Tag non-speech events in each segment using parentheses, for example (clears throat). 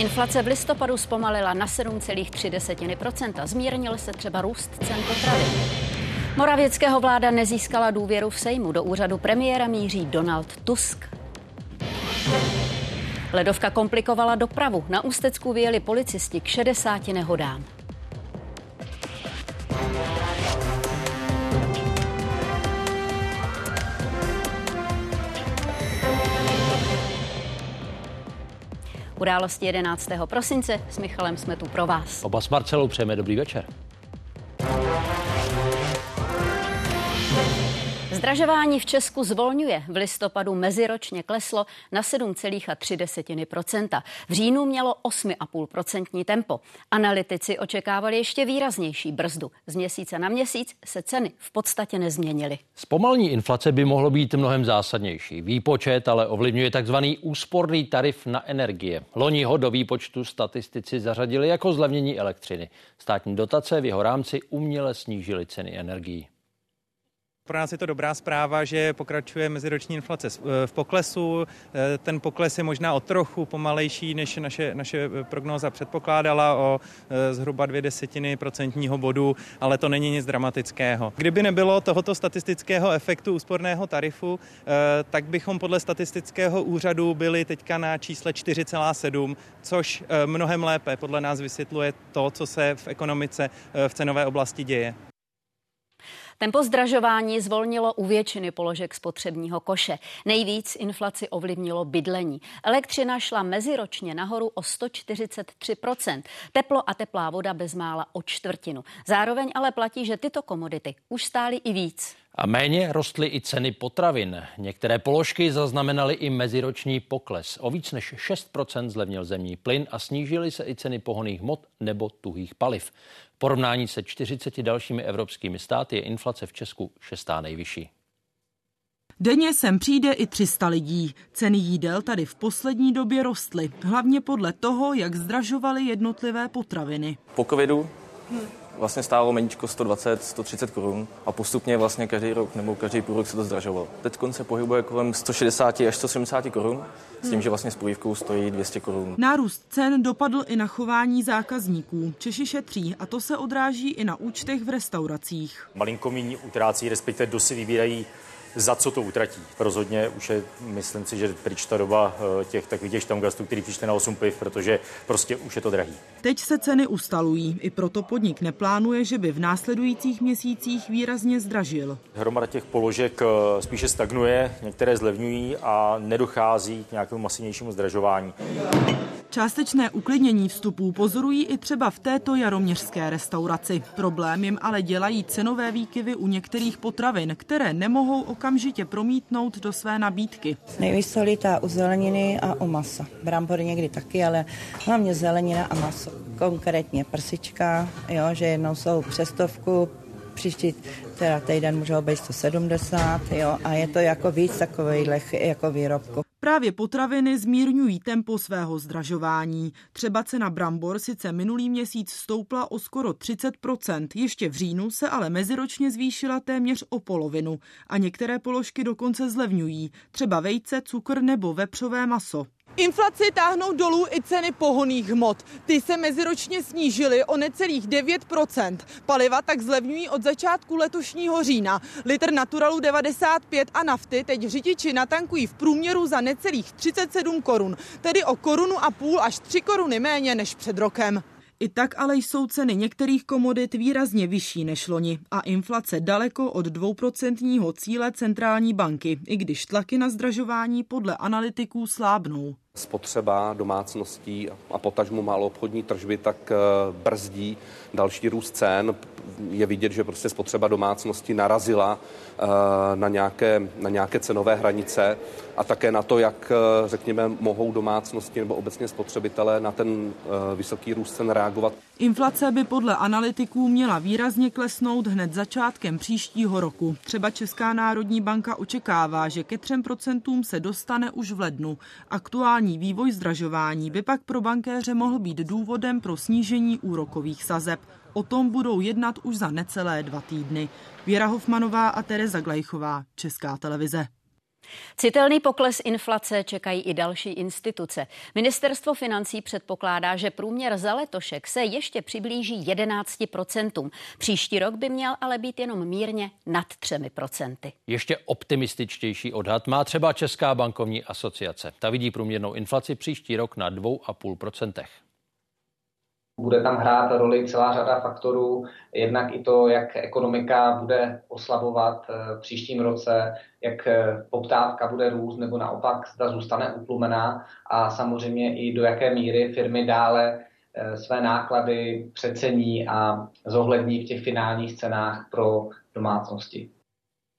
Inflace v listopadu zpomalila na 7,3%. Zmírnil se třeba růst cen potravin. Moravěckého vláda nezískala důvěru v Sejmu. Do úřadu premiéra míří Donald Tusk. Ledovka komplikovala dopravu. Na Ústecku vyjeli policisti k 60 nehodám. Události 11. prosince s Michalem jsme tu pro vás. Oba s Marcelou přejeme dobrý večer. Zdražování v Česku zvolňuje. V listopadu meziročně kleslo na 7,3% V říjnu mělo 8,5% tempo. Analytici očekávali ještě výraznější brzdu. Z měsíce na měsíc se ceny v podstatě nezměnily. Zpomalení inflace by mohlo být mnohem zásadnější. Výpočet ale ovlivňuje tzv. úsporný tarif na energie. Loni ho do výpočtu statistici zařadili jako zlevnění elektřiny. Státní dotace v jeho rámci uměle snížily ceny energií. Pro nás je to dobrá zpráva, že pokračuje meziroční inflace eh, v poklesu. Eh, ten pokles je možná o trochu pomalejší, než naše, naše prognóza předpokládala o eh, zhruba dvě desetiny procentního bodu, ale to není nic dramatického. Kdyby nebylo tohoto statistického efektu úsporného tarifu, tak bychom podle statistického úřadu byli teďka na čísle 4,7, což mnohem lépe podle nás vysvětluje to, co se v ekonomice v cenové oblasti děje. Tempo zdražování zvolnilo u většiny položek spotřebního koše. Nejvíc inflaci ovlivnilo bydlení. Elektřina šla meziročně nahoru o 143%, teplo a teplá voda bezmála o čtvrtinu. Zároveň ale platí, že tyto komodity už stály i víc. A méně rostly i ceny potravin. Některé položky zaznamenaly i meziroční pokles. O víc než 6% zlevnil zemní plyn a snížily se i ceny pohoných hmot nebo tuhých paliv porovnání se 40 dalšími evropskými státy je inflace v Česku šestá nejvyšší. Denně sem přijde i 300 lidí. Ceny jídel tady v poslední době rostly, hlavně podle toho, jak zdražovaly jednotlivé potraviny. Po covidu vlastně stálo meničko 120, 130 korun a postupně vlastně každý rok nebo každý půl rok se to zdražovalo. Teď se pohybuje kolem 160 až 170 korun, s tím, že vlastně s polívkou stojí 200 korun. Nárůst cen dopadl i na chování zákazníků. Češi šetří a to se odráží i na účtech v restauracích. Malinko míň utrácí, respektive kdo si vybírají za co to utratí. Rozhodně už je, myslím si, že pryč ta doba eh, těch takových těch štamgastů, který přišli na 8 piv, protože prostě už je to drahý. Teď se ceny ustalují, i proto podnik neplánuje, že by v následujících měsících výrazně zdražil. Hromada těch položek eh, spíše stagnuje, některé zlevňují a nedochází k nějakému masivnějšímu zdražování. Částečné uklidnění vstupů pozorují i třeba v této jaroměřské restauraci. Problém jim ale dělají cenové výkyvy u některých potravin, které nemohou okamžitě promítnout do své nabídky. Nejvíc se lítá u zeleniny a u masa. Brambory někdy taky, ale hlavně zelenina a maso. Konkrétně prsička, jo, že jednou jsou přestovku, příští teda týden může být 170, jo, a je to jako víc takových jako výrobků. Právě potraviny zmírňují tempo svého zdražování. Třeba cena brambor sice minulý měsíc stoupla o skoro 30%, ještě v říjnu se ale meziročně zvýšila téměř o polovinu a některé položky dokonce zlevňují, třeba vejce, cukr nebo vepřové maso. Inflaci táhnou dolů i ceny pohoných hmot. Ty se meziročně snížily o necelých 9%. Paliva tak zlevňují od začátku letošního října. Litr Naturalu 95 a nafty teď řidiči natankují v průměru za necelých 37 korun, tedy o korunu a půl až 3 koruny méně než před rokem. I tak ale jsou ceny některých komodit výrazně vyšší než loni a inflace daleko od dvouprocentního cíle centrální banky, i když tlaky na zdražování podle analytiků slábnou. Spotřeba domácností a potažmu málo obchodní tržby tak eh, brzdí další růst cen. Je vidět, že prostě spotřeba domácnosti narazila eh, na nějaké, na nějaké cenové hranice a také na to, jak, eh, řekněme, mohou domácnosti nebo obecně spotřebitelé na ten vysoký růst cen reagovat. Inflace by podle analytiků měla výrazně klesnout hned začátkem příštího roku. Třeba Česká národní banka očekává, že ke 3% se dostane už v lednu. Aktuální vývoj zdražování by pak pro bankéře mohl být důvodem pro snížení úrokových sazeb. O tom budou jednat už za necelé dva týdny. Věra Hofmanová a Tereza Glejchová, Česká televize. Citelný pokles inflace čekají i další instituce. Ministerstvo financí předpokládá, že průměr za letošek se ještě přiblíží 11%. Příští rok by měl ale být jenom mírně nad 3%. Ještě optimističtější odhad má třeba Česká bankovní asociace. Ta vidí průměrnou inflaci příští rok na 2,5%. Bude tam hrát roli celá řada faktorů, jednak i to, jak ekonomika bude oslabovat eh, v příštím roce, jak eh, poptávka bude růst nebo naopak zda zůstane utlumená a samozřejmě i do jaké míry firmy dále eh, své náklady přecení a zohlední v těch finálních cenách pro domácnosti.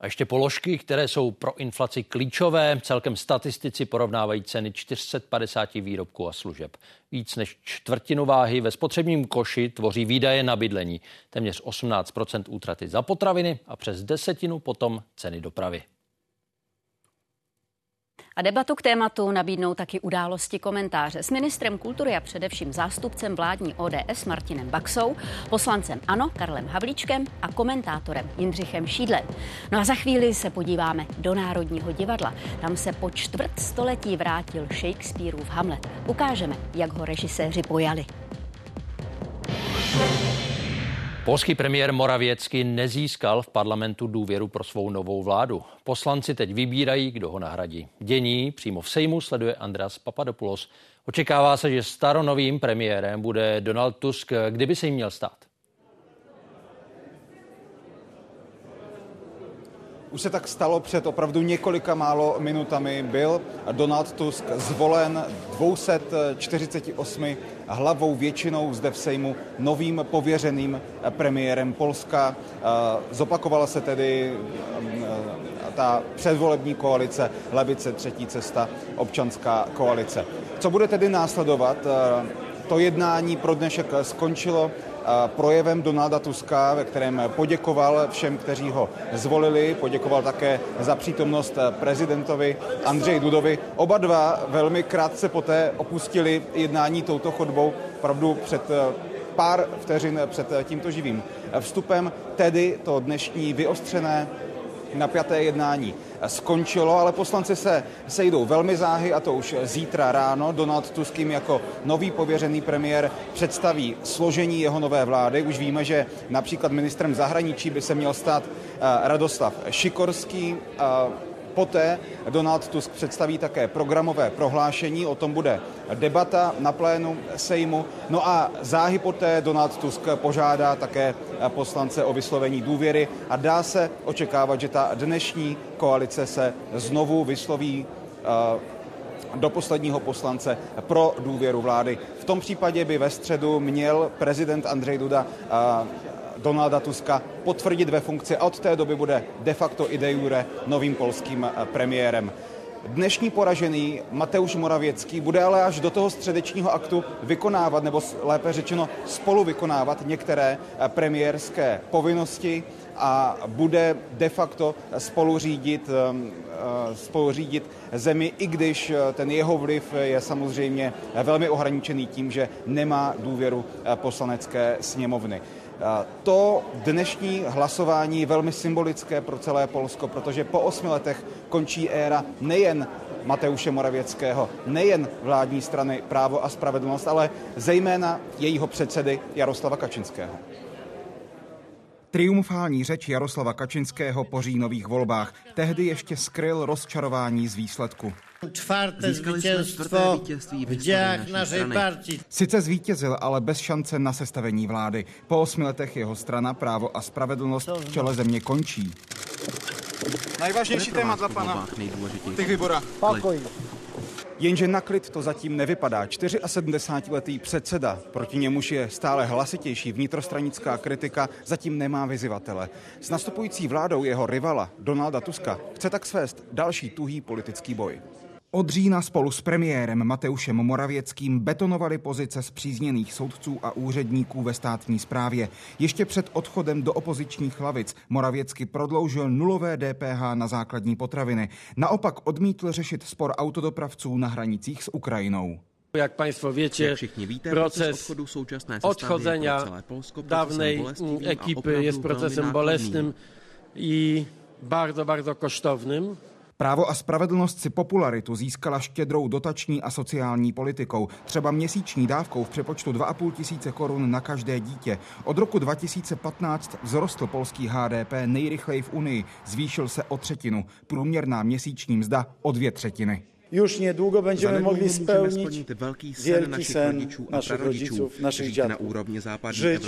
A ještě položky, které jsou pro inflaci klíčové. Celkem statistici porovnávají ceny 450 výrobků a služeb. Víc než čtvrtinu váhy ve spotřebním koši tvoří výdaje na bydlení. Téměř 18% útraty za potraviny a přes desetinu potom ceny dopravy. A debatu k tématu nabídnou taky události komentáře s ministrem kultury a především zástupcem vládní ODS Martinem Baxou, poslancem ANO Karlem Havlíčkem a komentátorem Jindřichem Šídlem. No a za chvíli se podíváme do Národního divadla. Tam se po čtvrt století vrátil Shakespeareův Hamlet. Ukážeme, jak ho režiséři pojali. Polský premiér Moravěcky nezískal v parlamentu důvěru pro svou novou vládu. Poslanci teď vybírají, kdo ho nahradí. Dění přímo v Sejmu sleduje Andras Papadopoulos. Očekává se, že staronovým premiérem bude Donald Tusk. Kdyby se jim měl stát? Už se tak stalo před opravdu několika málo minutami. Byl Donald Tusk zvolen 248 hlavou většinou zde v Sejmu novým pověřeným premiérem Polska. Zopakovala se tedy ta předvolební koalice Levice, Třetí cesta, občanská koalice. Co bude tedy následovat? To jednání pro dnešek skončilo projevem Donalda Tuska, ve kterém poděkoval všem, kteří ho zvolili, poděkoval také za přítomnost prezidentovi Andřeji Dudovi. Oba dva velmi krátce poté opustili jednání touto chodbou, pravdu před eh, pár vteřin před tímto živým vstupem, tedy to dnešní vyostřené napjaté jednání skončilo, ale poslanci se sejdou velmi záhy a to už zítra ráno. Donald Tusk jim jako nový pověřený premiér představí složení jeho nové vlády. Už víme, že například ministrem zahraničí by se měl stát eh, Radoslav Šikorský. Poté Donald Tusk představí také programové prohlášení, o tom bude debata na plénu Sejmu. No a záhy poté Donald Tusk požádá také poslance o vyslovení důvěry a dá se očekávat, že ta dnešní koalice se znovu vysloví eh, do posledního poslance pro důvěru vlády. V tom případě by ve středu měl prezident Andřej Duda eh, Donalda Tuska potvrdit ve funkci a od té doby bude de facto i de jure novým polským eh, premiérem. Dnešní poražený Mateusz Moravěcký bude ale až do toho středečního aktu vykonávat, nebo lépe řečeno spolu vykonávat některé eh, premiérské povinnosti a bude de facto spolu řídit, eh, spolu řídit zemi, i když ten jeho vliv je samozřejmě velmi ohraničený tím, že nemá důvěru poslanecké sněmovny. To dnešní hlasování je velmi symbolické pro celé Polsko, protože po osmi letech končí éra nejen Mateuše Moravěckého, nejen vládní strany Právo a spravedlnost, ale zejména jejího předsedy Jaroslava Kačinského. Triumfální řeč Jaroslava Kačinského po říjnových volbách tehdy ještě skryl rozčarování z výsledku. Čtvrté zvítězstvo v dějách naší partii. Sice zvítězil, ale bez šance na sestavení vlády. Po osmi letech jeho strana Právo a spravedlnost v čele země končí. Nejvážnější téma za pana těch výborách. Pokoj. Jenže na klid to zatím nevypadá. 74-letý předseda, proti němuž je stále hlasitější vnitrostranická kritika, zatím nemá vyzivatele. S nastupující vládou jeho rivala Donalda Tuska chce tak svést další tuhý politický boj. Od října spolu s premiérem Mateušem Moravěckým betonovali pozice zpřízněných soudců a úředníků ve státní správě. Ještě před odchodem do opozičních hlavic Moravěcky prodloužil nulové DPH na základní potraviny. Naopak odmítl řešit spor autodopravců na hranicích s Ukrajinou. Jak Państwo wiecie, Jak všichni víte, proces odchodu současné odchodzenia dawnej ekipy jest procesem bolesnym i bardzo, bardzo kosztownym. Právo a spravedlnost si popularitu získala štědrou dotační a sociální politikou, třeba měsíční dávkou v přepočtu 2,5 tisíce korun na každé dítě. Od roku 2015 vzrostl polský HDP nejrychleji v Unii, zvýšil se o třetinu. Průměrná měsíční mzda o dvě třetiny. Już niedługo będziemy mogli spełnić wielki sen naszych, naszych rodziców, naszych dziadków. Żyć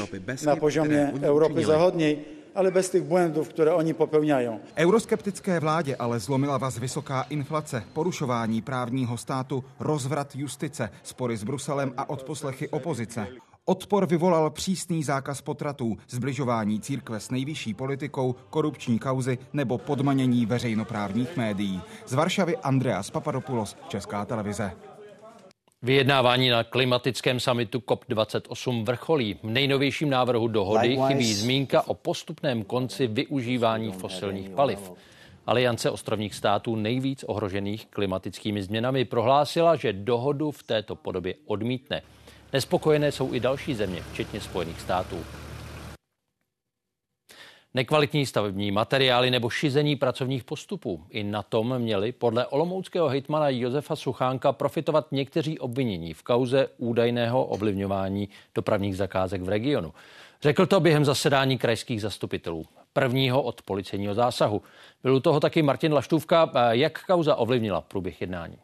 na poziomie Europy Zachodniej, ale bez tych błędów, które oni popełniają. Euroskeptické vládě ale zlomila vás vysoká inflace, porušování právního státu, rozvrat justice, spory s Bruselem a odposlechy opozice. Odpor vyvolal přísný zákaz potratů, zbližování církve s nejvyšší politikou, korupční kauzy nebo podmanění veřejnoprávních médií. Z Varšavy Andreas Papadopoulos, Česká televize. Vyjednávání na klimatickém samitu COP28 vrcholí. V nejnovějším návrhu dohody chybí zmínka o postupném konci využívání fosilních paliv. Aliance ostrovních států nejvíc ohrožených klimatickými změnami prohlásila, že dohodu v této podobě odmítne. Nespokojené jsou i další země, včetně Spojených států. Nekvalitní stavební materiály nebo šizení pracovních postupů. I na tom měli podle olomouckého hejtmana Josefa Suchánka profitovat někteří obvinění v kauze údajného ovlivňování dopravních zakázek v regionu. Řekl to během zasedání krajských zastupitelů. Prvního od policejního zásahu. Byl u toho taky Martin Laštůvka. Jak kauza ovlivnila průběh jednání?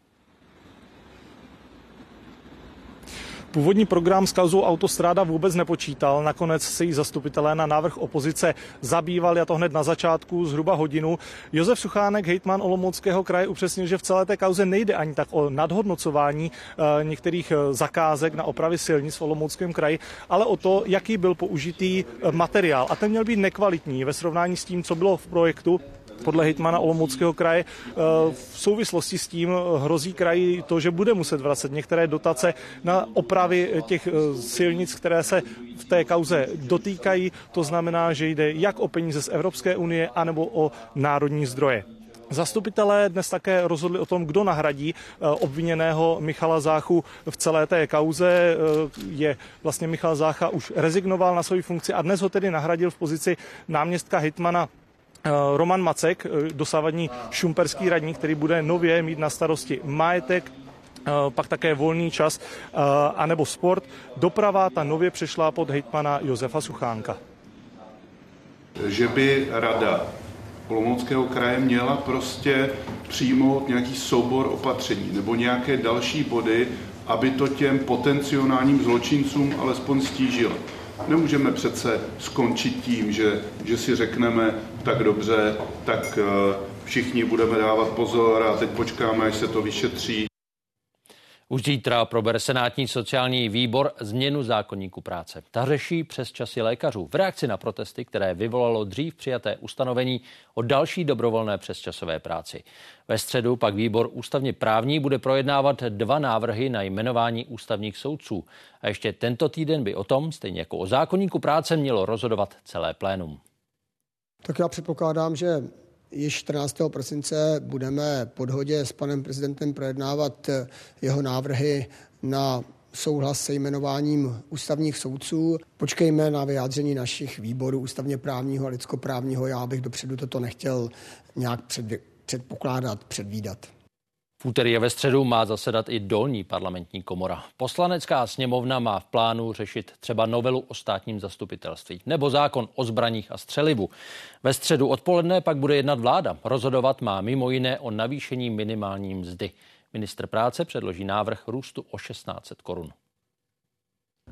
Původní program s kauzou autostráda vůbec nepočítal. Nakonec se jí zastupitelé na návrh opozice zabývali a to hned na začátku zhruba hodinu. Josef Suchánek, hejtman Olomouckého kraje, upřesnil, že v celé té kauze nejde ani tak o nadhodnocování eh, některých eh, zakázek na opravy silnic v Olomouckém kraji, ale o to, jaký byl použitý eh, materiál. A ten měl být nekvalitní ve srovnání s tím, co bylo v projektu podle hejtmana Olomouckého kraje eh, v souvislosti s tím hrozí kraji to, že bude muset vracet některé dotace na opravy těch eh, silnic, které se v té kauze dotýkají. To znamená, že jde jak o peníze z Evropské unie, anebo o národní zdroje. Zastupitelé dnes také rozhodli o tom, kdo nahradí eh, obviněného Michala Záchu v celé té kauze. Je vlastně Michal Zácha už rezignoval na svoji funkci a dnes ho tedy nahradil v pozici náměstka hitmana Eh, Roman Macek, eh, dosávadní šumperský radní, který bude nově mít na starosti majetek, eh, pak také volný čas, anebo sport. Doprava ta nově přešla pod hejtmana Josefa Suchánka. Že by rada Olomouckého kraje měla prostě přijmout nějaký soubor opatření nebo nějaké další body, aby to těm potenciálním zločincům alespoň stížilo. Nemůžeme přece skončit tím, že, že si řekneme, tak dobře, tak eh, všichni budeme dávat pozor a teď počkáme, až se to vyšetří. Už zítra probere Senátní sociální výbor změnu zákonníku práce. Ta řeší přes časy lékařů v reakci na protesty, které vyvolalo dřív přijaté ustanovení o další dobrovolné přesčasové práci. Ve středu pak výbor ústavně právní bude projednávat dva návrhy na jmenování ústavních soudců. A ještě tento týden by o tom, stejně jako o zákonníku práce, mělo rozhodovat celé plénum. Tak já předpokládám, že Již 14. prosince budeme pod hodě s panem prezidentem projednávat eh, jeho návrhy na souhlas se jmenováním ústavních soudců. Počkejme na vyjádření našich výborů ústavně právního a lidskoprávního. Já bych dopředu toto nechtěl nějak předpokládat, předvídat. V úterý a ve středu má zasedat i dolní parlamentní komora. Poslanecká sněmovna má v plánu řešit třeba novelu o státním zastupitelství nebo zákon o zbraních a střelivu. Ve středu odpoledne pak bude jednat vláda. Rozhodovat má mimo jiné o navýšení minimální mzdy. Ministr práce předloží návrh růstu o 1600 korun.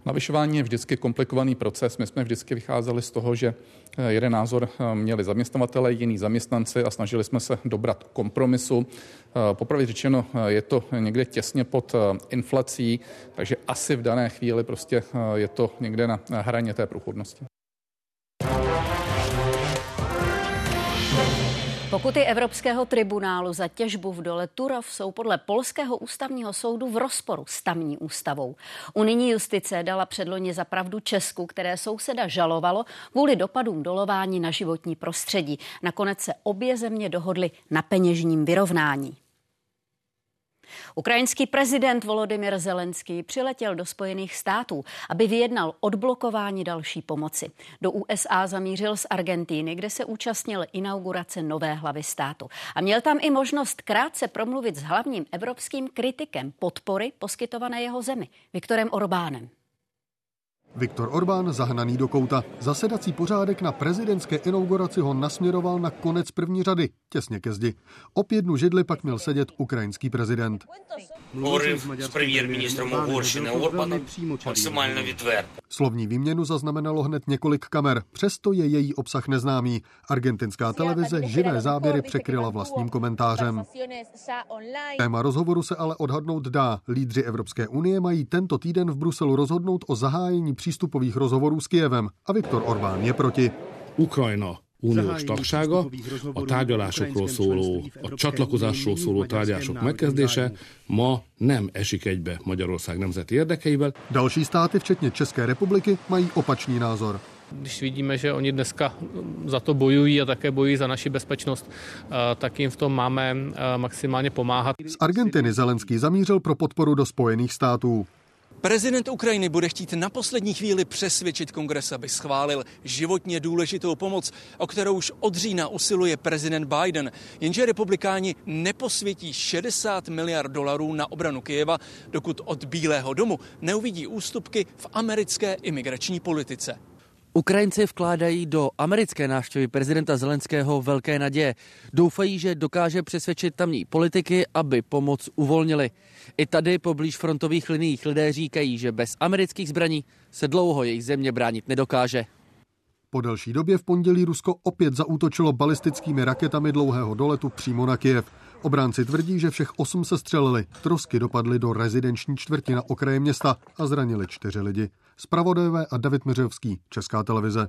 Navyšování je vždycky komplikovaný proces. My jsme vždycky vycházeli z toho, že eh, jeden názor eh, měli zaměstnavatele, jiný zaměstnanci a snažili jsme se dobrat kompromisu. Eh, popravdě řečeno, je to někde těsně pod inflací, takže asi v dané chvíli prostě je to někde na hraně té průchodnosti. Pokuty Evropského tribunálu za těžbu v dole Turov jsou podle Polského ústavního soudu v rozporu s tamní ústavou. Unijní justice dala předloni za pravdu Česku, které souseda žalovalo kvůli dopadům dolování na životní prostředí. Nakonec se obě země dohodly na peněžním vyrovnání. Ukrajinský prezident Volodymyr Zelenský přiletěl do Spojených států, aby vyjednal odblokování další pomoci. Do USA zamířil z Argentíny, kde se účastnil inaugurace nové hlavy státu. A měl tam i možnost krátce promluvit s hlavním evropským kritikem podpory poskytované jeho zemi, Viktorem Orbánem. Viktor Orbán zahnaný do kouta. Zasedací pořádek na prezidentské inauguraci ho nasměroval na konec první řady, těsně ke zdi. O pět židli pak měl sedět ukrajinský prezident. Mluvil s premiér-ministrem Угорщини Орбаном максимально відверто. Slovní výměnu zaznamenalo hned několik kamer, přesto je její obsah neznámý. Argentinská televize živé záběry překryla vlastním komentářem. Téma rozhovoru se ale odhadnout dá. Lídři Evropské unie mají tento týden v Bruselu rozhodnout o zahájení přístupových rozhovorů s Kijevem a Viktor Orbán je proti. Ukrajina uniós tagsága, a tárgyalásokról szóló, a csatlakozásról szóló tárgyalások megkezdése ma nem esik egybe Magyarország nemzeti érdekeivel. Další státy, včetně České republiky, mají opačný názor. Když vidíme, že oni dneska za to bojují a také bojují za naši bezpečnost, tak jim v tom máme maximálně pomáhat. Z Argentiny Zelenský zamířil pro podporu do Spojených států. Prezident Ukrajiny bude chtít na poslední chvíli přesvědčit kongres, aby schválil životně důležitou pomoc, o kterou už od října usiluje prezident Biden. Jenže republikáni neposvětí 60 miliard dolarů na obranu Kyjeva, dokud od Bílého domu neuvidí ústupky v americké imigrační politice. Ukrajinci vkládají do americké návštěvy prezidenta Zelenského velké naděje. Doufají, že dokáže přesvědčit tamní politiky, aby pomoc uvolnili. I tady poblíž frontových liních lidé říkají, že bez amerických zbraní se dlouho jejich země bránit nedokáže. Po delší době v pondělí Rusko opět zaútočilo balistickými raketami dlouhého doletu přímo na Kiev. Obránci tvrdí, že všech osm se střelili. Trosky dopadly do rezidenční čtvrti na okraje města a zranili čtyři lidi. Spravodajové a David Miřevský, Česká televize.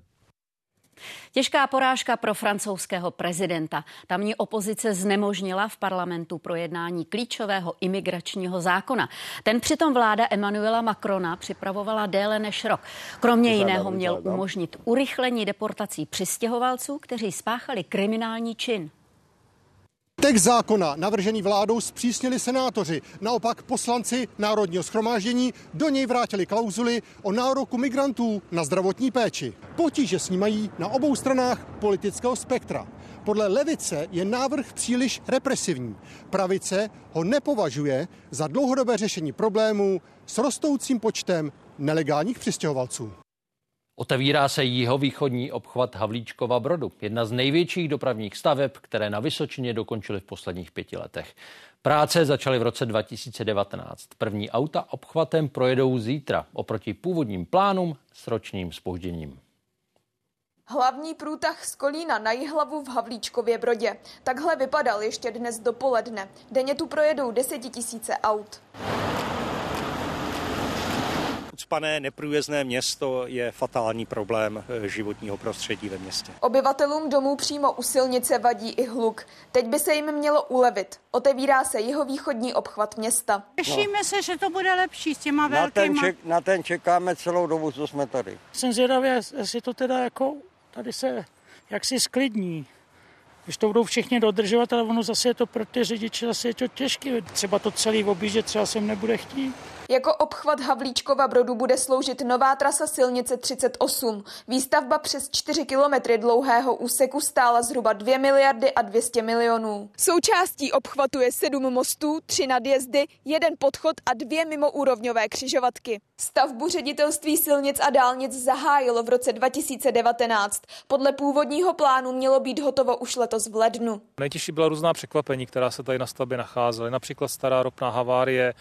Těžká porážka pro francouzského prezidenta. Tamní opozice znemožnila v parlamentu projednání klíčového imigračního zákona. Ten přitom vláda Emmanuela Macrona připravovala déle než rok. Kromě jiného měl umožnit urychlení deportací přistěhovalců, kteří spáchali kriminální čin. Text zákona navržený vládou zpřísnili senátoři. Naopak poslanci Národního schromáždění do něj vrátili klauzuly o nároku migrantů na zdravotní péči. Potíže snímají na obou stranách politického spektra. Podle levice je návrh příliš represivní. Pravice ho nepovažuje za dlouhodobé řešení problémů s rostoucím počtem nelegálních přistěhovalců. Otevírá se jihovýchodní obchvat Havlíčkova Brodu, jedna z největších dopravních staveb, které na Vysočině dokončily v posledních pěti letech. Práce začaly v roce 2019. První auta obchvatem projedou zítra oproti původním plánům s ročním spožděním. Hlavní průtah z Kolína na Jihlavu v Havlíčkově Brodě. Takhle vypadal ještě dnes dopoledne. Denně tu projedou desetitisíce aut ucpané, neprůjezdné město je fatální problém eh, životního prostředí ve městě. Obyvatelům domů přímo u silnice vadí i hluk. Teď by se jim mělo ulevit. Otevírá se jeho východní obchvat města. Těšíme no. se, že to bude lepší s těma na Ten ček, na ten čekáme celou dobu, co jsme tady. Jsem zvědavý, jestli to teda jako tady se jaksi sklidní když to budou všichni dodržovat, ale ono zase je to pro ty řidiče zase je to těžké. Třeba to celý objíždět třeba sem nebude chtít. Jako obchvat Havlíčkova Brodu bude sloužit nová trasa silnice 38. Výstavba přes 4 kilometry dlouhého úseku stála zhruba 2 miliardy a 200 milionů. Součástí obchvatu je 7 mostů, 3 nadjezdy, jeden podchod a dvě mimoúrovňové křižovatky. Stavbu ředitelství silnic a dálnic zahájilo v roce 2019. Podle původního plánu mělo být hotovo už letos v lednu. Nejtěžší byla různá překvapení, která se tady na stavbě nacházely. Například stará ropná havárie,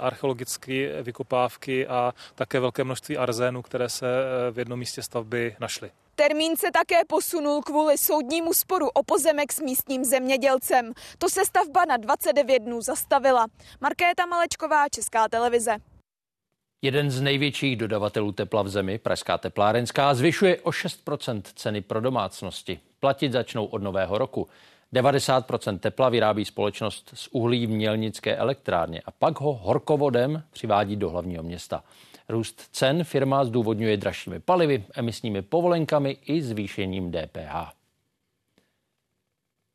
archeologické vykopávky, vykopávky a také velké množství arzénu, které se eh, v jednom místě stavby našly. Termín se také posunul kvůli soudnímu sporu o pozemek s místním zemědělcem. To se stavba na 29 dnů zastavila. Markéta Malečková, Česká televize. Jeden z největších dodavatelů tepla v zemi, Pražská teplárenská, zvyšuje o 6% ceny pro domácnosti. Platit začnou od nového roku. 90% tepla vyrábí společnost z uhlí v Mělnické elektrárně a pak ho horkovodem přivádí do hlavního města. Růst cen firma zdůvodňuje dražšími palivy, emisními povolenkami i zvýšením DPH.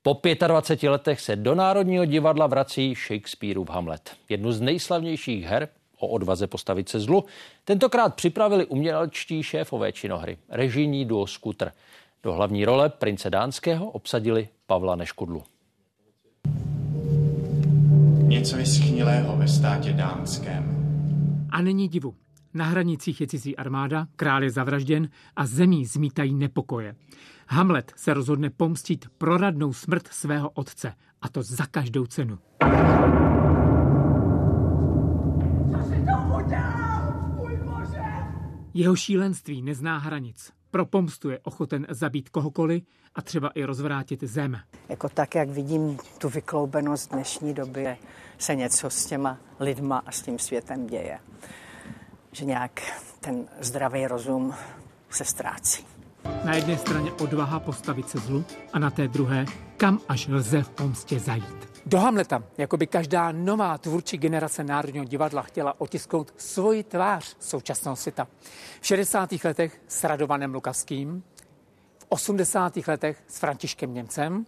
Po 25 letech se do Národního divadla vrací Shakespeareův Hamlet. Jednu z nejslavnějších her o odvaze postavit se zlu tentokrát připravili umělečtí šéfové činohry, režijní duo Scooter. Do hlavní role prince Dánského obsadili Pavla Neškudlu. Něco vyschnilého ve státě dánském. A není divu. Na hranicích je cizí armáda, král je zavražděn a zemí zmítají nepokoje. Hamlet se rozhodne pomstit proradnou smrt svého otce, a to za každou cenu. Jeho šílenství nezná hranic. Pro pomstu je ochoten zabít kohokoliv a třeba i rozvrátit zem. Jako tak, jak vidím tu vykloubenost dnešní doby, se něco s těma lidma a s tím světem děje. Že nějak ten zdravý rozum se ztrácí. Na jedné straně odvaha postavit se zlu a na té druhé, kam až lze v pomstě zajít. Do Hamleta, jako by každá nová tvůrčí generace Národního divadla chtěla otisknout svoji tvář současného světa. V 60. letech s Radovanem Lukaským, 80. letech s Františkem Němcem.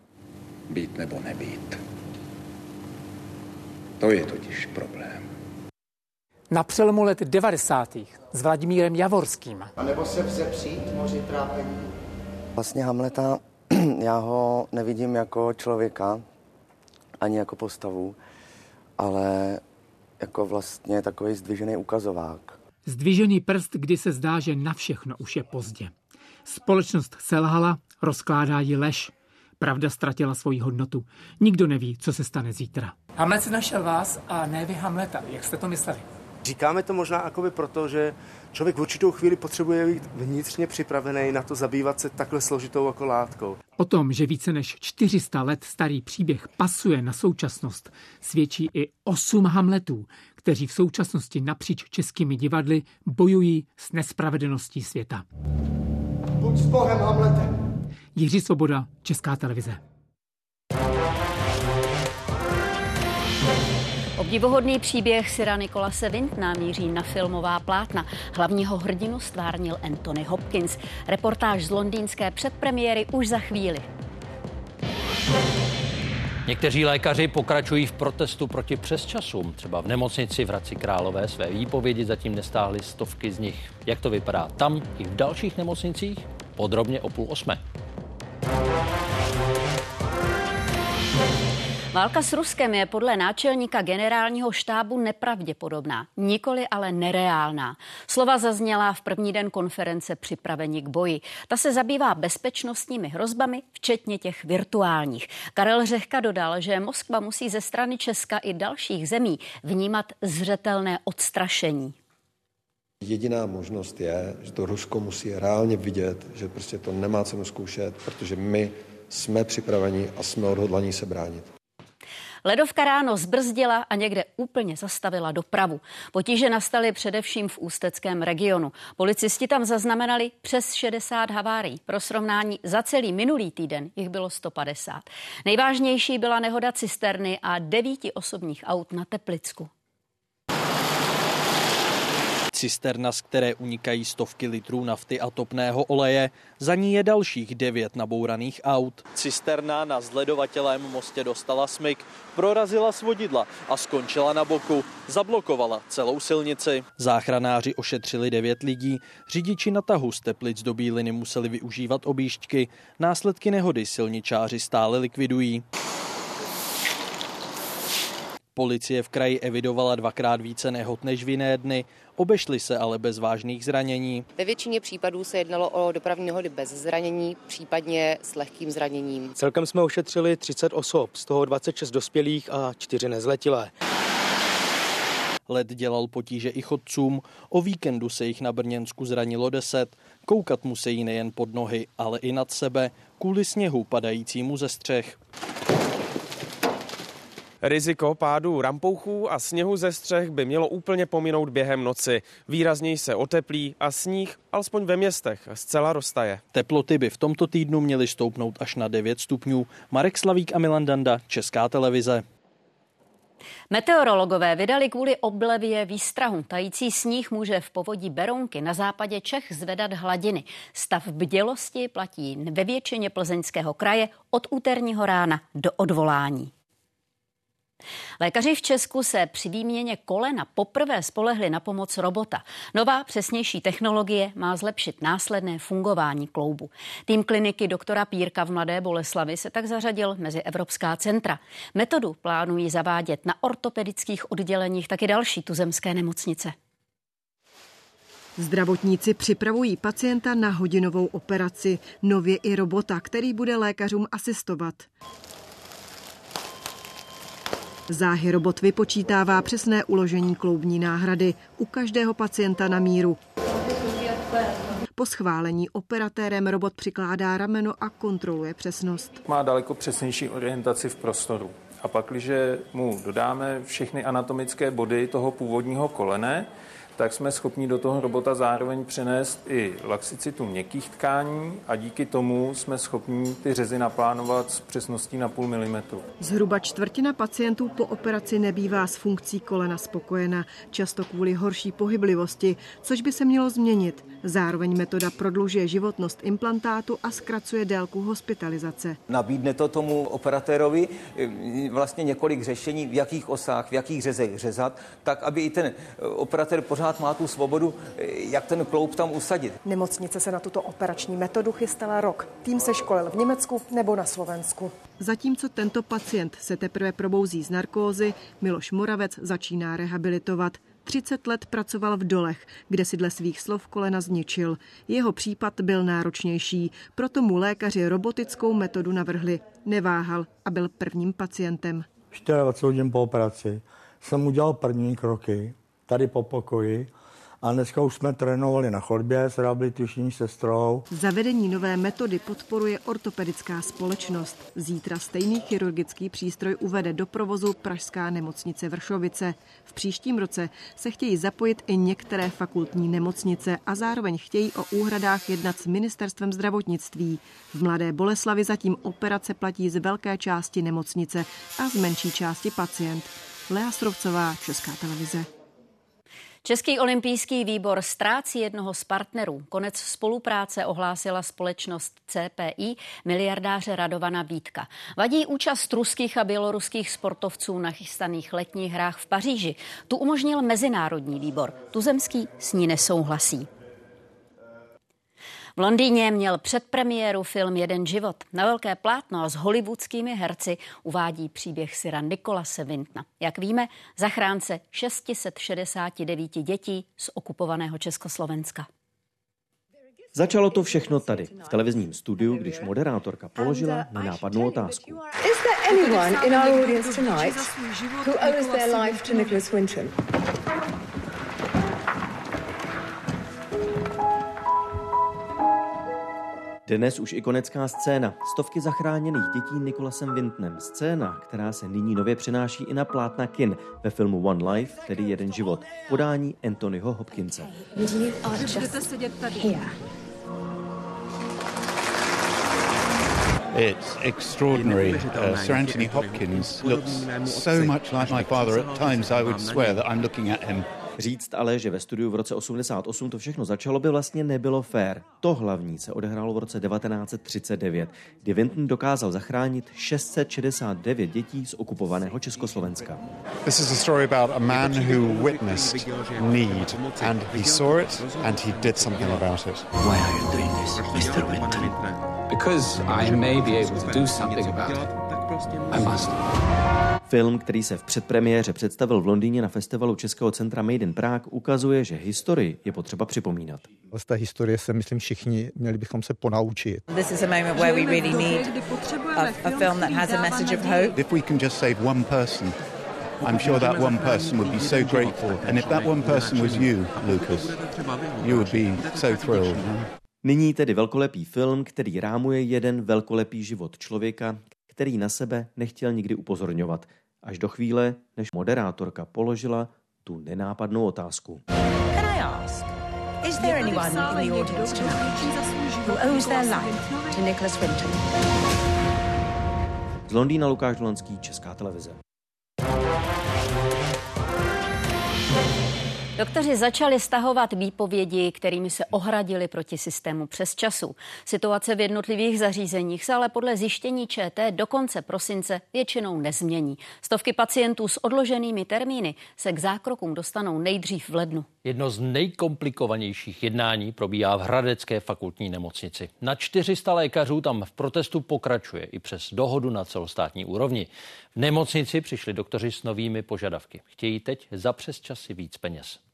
Být nebo nebýt. To je totiž problém. Na přelomu let 90. s Vladimírem Javorským. A nebo se vzepřít moři trápení? Vlastně Hamleta, (clears throat) já ho nevidím jako člověka, ani jako postavu, ale jako vlastně takový zdvižený ukazovák. Zdvižený prst, kdy se zdá, že na všechno už je pozdě. Společnost selhala, rozkládá ji lež. Pravda ztratila svoji hodnotu. Nikdo neví, co se stane zítra. Hamlet si našel vás a ne vy Hamleta. Jak jste to mysleli? Říkáme to možná akoby proto, že člověk v určitou chvíli potřebuje být vnitřně připravený na to zabývat se takhle složitou jako látkou. O tom, že více než 400 let starý příběh pasuje na současnost, svědčí i osm Hamletů, kteří v současnosti napříč českými divadly bojují s nespravedlností světa. Buď s Bohem, Hamlete! Jiří Svoboda, Česká televize. Obdivuhodný příběh Syra Nikolase Vintna míří na filmová plátna. Hlavního hrdinu stvárnil Anthony Hopkins. Reportáž z londýnské předpremiéry už za chvíli. Někteří lékaři pokračují v protestu proti přesčasům. Třeba v nemocnici v Hradci Králové své výpovědi zatím nestáhly stovky z nich. Jak to vypadá tam i v dalších nemocnicích? Podrobně o půl osmé. Válka s Ruskem je podle náčelníka generálního štábu nepravděpodobná, nikoli ale nereálná. Slova zazněla v první den konference připravení k boji. Ta se zabývá bezpečnostními hrozbami, včetně těch virtuálních. Karel Řehka dodal, že Moskva musí ze strany Česka i dalších zemí vnímat zřetelné odstrašení. Jediná možnost je, že to Rusko musí reálně vidět, že prostě to nemá cenu zkoušet, protože my jsme připraveni a jsme odhodlaní se bránit. Ledovka ráno zbrzdila a někde úplně zastavila dopravu. Potíže nastaly především v ústeckém regionu. Policisti tam zaznamenali přes 60 havárií. Pro srovnání za celý minulý týden jich bylo 150. Nejvážnější byla nehoda cisterny a devíti osobních aut na Teplicku. Cisterna, z které unikají stovky litrů nafty a topného oleje, za ní je dalších devět nabouraných aut. Cisterna na zledovatělém mostě dostala smyk, prorazila svodidla a skončila na boku. Zablokovala celou silnici. Záchranáři ošetřili devět lidí, řidiči na tahu z Teplic do Bíliny museli využívat objížďky. Následky nehody silničáři stále likvidují. Policie v kraji evidovala dvakrát více nehod než v jiné dny, obešly se ale bez vážných zranění. Ve většině případů se jednalo o dopravní nehody bez zranění, případně s lehkým zraněním. Celkem jsme ošetřili 30 osob, z toho 26 dospělých a 4 nezletilé. Led dělal potíže i chodcům, o víkendu se jich na Brněnsku zranilo 10. Koukat musí nejen pod nohy, ale i nad sebe, kvůli sněhu padajícímu ze střech. Riziko pádu rampouchů a sněhu ze střech by mělo úplně pominout během noci. Výrazněji se oteplí a sníh, alespoň ve městech, zcela roztaje. Teploty by v tomto týdnu měly stoupnout až na 9 stupňů. Marek Slavík a Milan Danda, Česká televize. Meteorologové vydali kvůli oblevě výstrahu. Tající sníh může v povodí Berounky na západě Čech zvedat hladiny. Stav bdělosti platí ve většině plzeňského kraje od úterního rána do odvolání. Lékaři v Česku se při výměně kolena poprvé spolehli na pomoc robota. Nová přesnější technologie má zlepšit následné fungování kloubu. Tým kliniky doktora Pírka v Mladé Boleslavi se tak zařadil mezi evropská centra. Metodu plánují zavádět na ortopedických odděleních taky další tuzemské nemocnice. Zdravotníci připravují pacienta na hodinovou operaci, nově i robota, který bude lékařům asistovat. Záhy robot vypočítává přesné uložení kloubní náhrady u každého pacienta na míru. Po schválení operatérem robot přikládá rameno a kontroluje přesnost. Má daleko přesnější orientaci v prostoru. A pak, když mu dodáme všechny anatomické body toho původního kolene, tak jsme schopni do toho robota zároveň přenést i laxicitu měkkých tkání a díky tomu jsme schopni ty řezy naplánovat s přesností na půl milimetru. Zhruba čtvrtina pacientů po operaci nebývá s funkcí kolena spokojena, často kvůli horší pohyblivosti, což by se mělo změnit. Zároveň metoda prodlužuje životnost implantátu a zkracuje délku hospitalizace. Nabídne to tomu operatérovi eh, vlastně několik řešení, v jakých osách, v jakých řezech řezat, tak aby i ten eh, operatér pořád má tu svobodu, eh, jak ten kloub tam usadit. Nemocnice se na tuto operační metodu chystala rok. Tým se školil v Německu nebo na Slovensku. Zatímco tento pacient se teprve probouzí z narkózy, Miloš Moravec začíná rehabilitovat. 30 let pracoval v dolech, kde si dle svých slov kolena zničil. Jeho případ byl náročnější, proto mu lékaři robotickou metodu navrhli. Neváhal a byl prvním pacientem. 24 hodin po operaci jsem udělal první kroky tady po pokoji a dneska už jsme trénovali na chodbě s rehabilitační sestrou. Zavedení nové metody podporuje ortopedická společnost. Zítra stejný chirurgický přístroj uvede do provozu Pražská nemocnice Vršovice. V příštím roce se chtějí zapojit i některé fakultní nemocnice a zároveň chtějí o úhradách jednat s ministerstvem zdravotnictví. V Mladé Boleslavi zatím operace platí z velké části nemocnice a z menší části pacient. Lea Strovcová, Česká televize. Český olympijský výbor ztrácí jednoho z partnerů. Konec spolupráce ohlásila společnost CPI miliardáře Radovana Vítka. Vadí účast ruských a běloruských sportovců na chystaných letních hrách v Paříži. Tu umožnil mezinárodní výbor. Tuzemský s ní nesouhlasí. V Londýně měl předpremiéru film Jeden život. Na velké plátno a s hollywoodskými herci uvádí příběh Syra Nikolase Vintna. Jak víme, zachránce 669 dětí z okupovaného Československa. Začalo to všechno tady, v televizním studiu, když moderátorka položila nenápadnou otázku. Is there anyone in our audience tonight who owes their life to Nicholas Winton? Dnes už ikonecká scéna. Stovky zachráněných dětí Nikolasem Vintnem. Scéna, která se nyní nově přenáší i na plátna kin ve filmu One Life, tedy Jeden život. Podání Anthonyho Hopkinse. It's extraordinary. Uh, Sir Anthony Hopkins looks so much like my father. At times I would swear that I'm looking at him. Říct ale, že ve studiu v roce 88 to všechno začalo, by vlastně nebylo fér. To hlavní se odehrálo v roce 1939, kdy Vinton dokázal zachránit 669 dětí z okupovaného Československa. This is a story about a man who witnessed need and he saw it and he did something about it. Why are you doing this, Mr. Vinton? Because I may be able to do something about it. I must. Film, který se v předpremiéře představil v Londýně na festivalu Českého centra Made in Prague, ukazuje, že historii je potřeba připomínat. Z té historie se, myslím, všichni měli bychom se ponaučit. This is a moment where we really need a, a film that has a message of hope. If we can just save one person, I'm sure that one person would be so grateful. And if that one person was you, Lucas, you would be so thrilled. Nyní tedy velkolepý film, který rámuje jeden velkolepý život člověka, který na sebe nechtěl nikdy upozorňovat, až do chvíle, než moderátorka položila tu nenápadnou otázku. Can I ask, is there anyone in the audience tonight who owes their life to Nicholas Winton? Z Londýna Lukáš Dolanský, Česká televize. Doktoři začali stahovat výpovědi, kterými se ohradili proti systému přes času. Situace v jednotlivých zařízeních se ale podle zjištění ČT do konce prosince většinou nezmění. Stovky pacientů s odloženými termíny se k zákrokům dostanou nejdřív v lednu. Jedno z nejkomplikovanějších jednání probíhá v Hradecké fakultní nemocnici. Na 400 lékařů tam v protestu pokračuje i přes dohodu na celostátní úrovni. V nemocnici přišli doktoři s novými požadavky. Chtějí teď za přes časy víc peněz.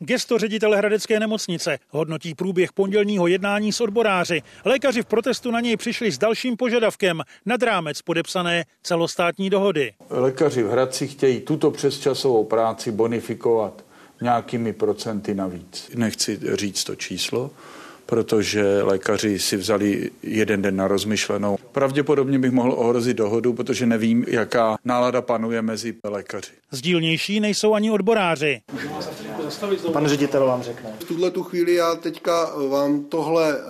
Gesto ředitele Hradecké nemocnice hodnotí průběh pondělního jednání s odboráři. Lékaři v protestu na něj přišli s dalším požadavkem nad rámec podepsané celostátní dohody. Lékaři v Hradci chtějí tuto přesčasovou práci bonifikovat nějakými procenty navíc. Nechci říct to číslo, protože lékaři si vzali jeden den na rozmyšlenou. Pravděpodobně bych mohl ohrozit dohodu, protože nevím, jaká nálada panuje mezi lékaři. Zdílnější nejsou ani odboráři. Pan ředitel vám řekne. V tuhle tu chvíli já teďka vám tohle uh,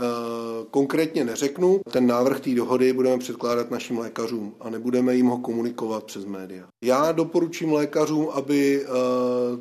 konkrétně neřeknu. Ten návrh té dohody budeme předkládat našim lékařům a nebudeme jim ho komunikovat přes média. Já doporučím lékařům, aby uh,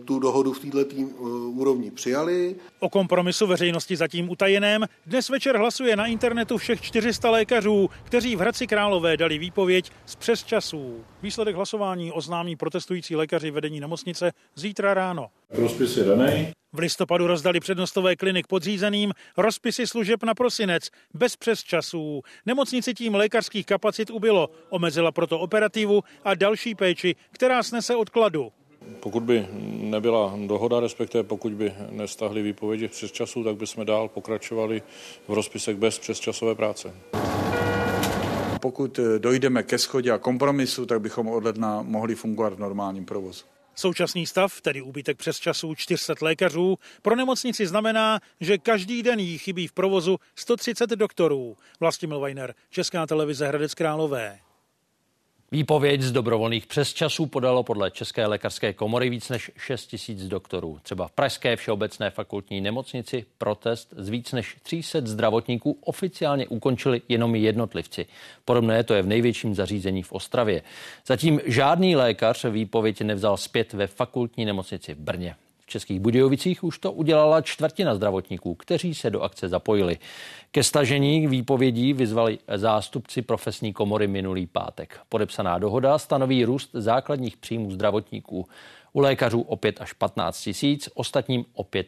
tu dohodu v této uh, úrovni přijali. O kompromisu veřejnosti zatím utajeném dnes večer hlasuje na internetu všech 400 lékařů, kteří v Hradci Králové dali výpověď z přes časů. Výsledek hlasování oznámí protestující lékaři vedení nemocnice zítra ráno. Rozpis je daný. V listopadu rozdali přednostové klinik podřízeným rozpisy služeb na prosinec, bez přesčasů. Nemocnici tím lékařských kapacit ubylo, omezila proto operativu a další péči, která snese odkladu. Pokud by nebyla dohoda, respektive pokud by nestahli výpovědi přes času, tak bychom dál pokračovali v rozpisech bez přesčasové práce. Pokud dojdeme ke schodě a kompromisu, tak bychom od ledna mohli fungovat v normálním provozu. Současný stav, tedy úbytek přes časů 400 lékařů, pro nemocnici znamená, že každý den jí chybí v provozu 130 doktorů. Vlastimil Weiner, Česká televize Hradec Králové. Výpověď z dobrovolných přesčasů podalo podle České lékařské komory víc než 6 tisíc doktorů. Třeba v Pražské všeobecné fakultní nemocnici protest z víc než 300 zdravotníků oficiálně ukončili jenom jednotlivci. Podobné to je v největším zařízení v Ostravě. Zatím žádný lékař výpověď nevzal zpět ve fakultní nemocnici v Brně. Českých Budějovicích už to udělala čtvrtina zdravotníků, kteří se do akce zapojili. Ke stažení výpovědí vyzvali zástupci profesní komory minulý pátek. Podepsaná dohoda stanoví růst základních příjmů zdravotníků. U lékařů o 5 až 15 tisíc, ostatním o 5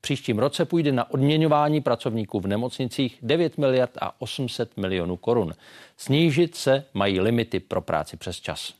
v příštím roce půjde na odměňování pracovníků v nemocnicích 9 miliard a 800 milionů korun. Snížit se mají limity pro práci přes čas.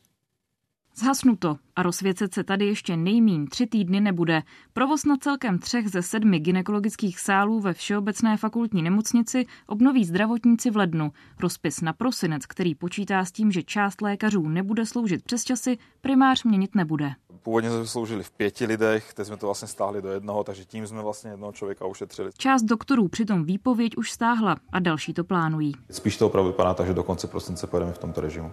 Zhasnuto a rozsvěcet se tady ještě nejmín tři týdny nebude. Provoz na celkem třech ze sedmi ginekologických sálů ve Všeobecné fakultní nemocnici obnoví zdravotníci v lednu. Rozpis na prosinec, který počítá s tím, že část lékařů nebude sloužit přes časy, primář měnit nebude. Původně jsme sloužili v pěti lidech, teď jsme to vlastně stáhli do jednoho, takže tím jsme vlastně jednoho člověka ušetřili. Část doktorů přitom výpověď už stáhla a další to plánují. Spíš to opravdu vypadá tak, že do konce prosince pojedeme v tomto režimu.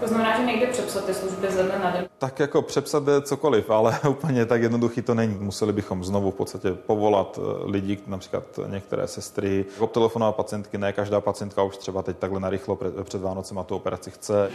To znamená, že nejde přepsat ty služby ze dne na den. Tak jako přepsat jde cokoliv, ale (laughs) úplně tak jednoduchý to není. Museli bychom znovu v podstatě povolat eh, lidi, například některé sestry, obtelefonovat pacientky, ne každá pacientka už třeba teď takhle narychlo před Vánocem a tu operaci chce.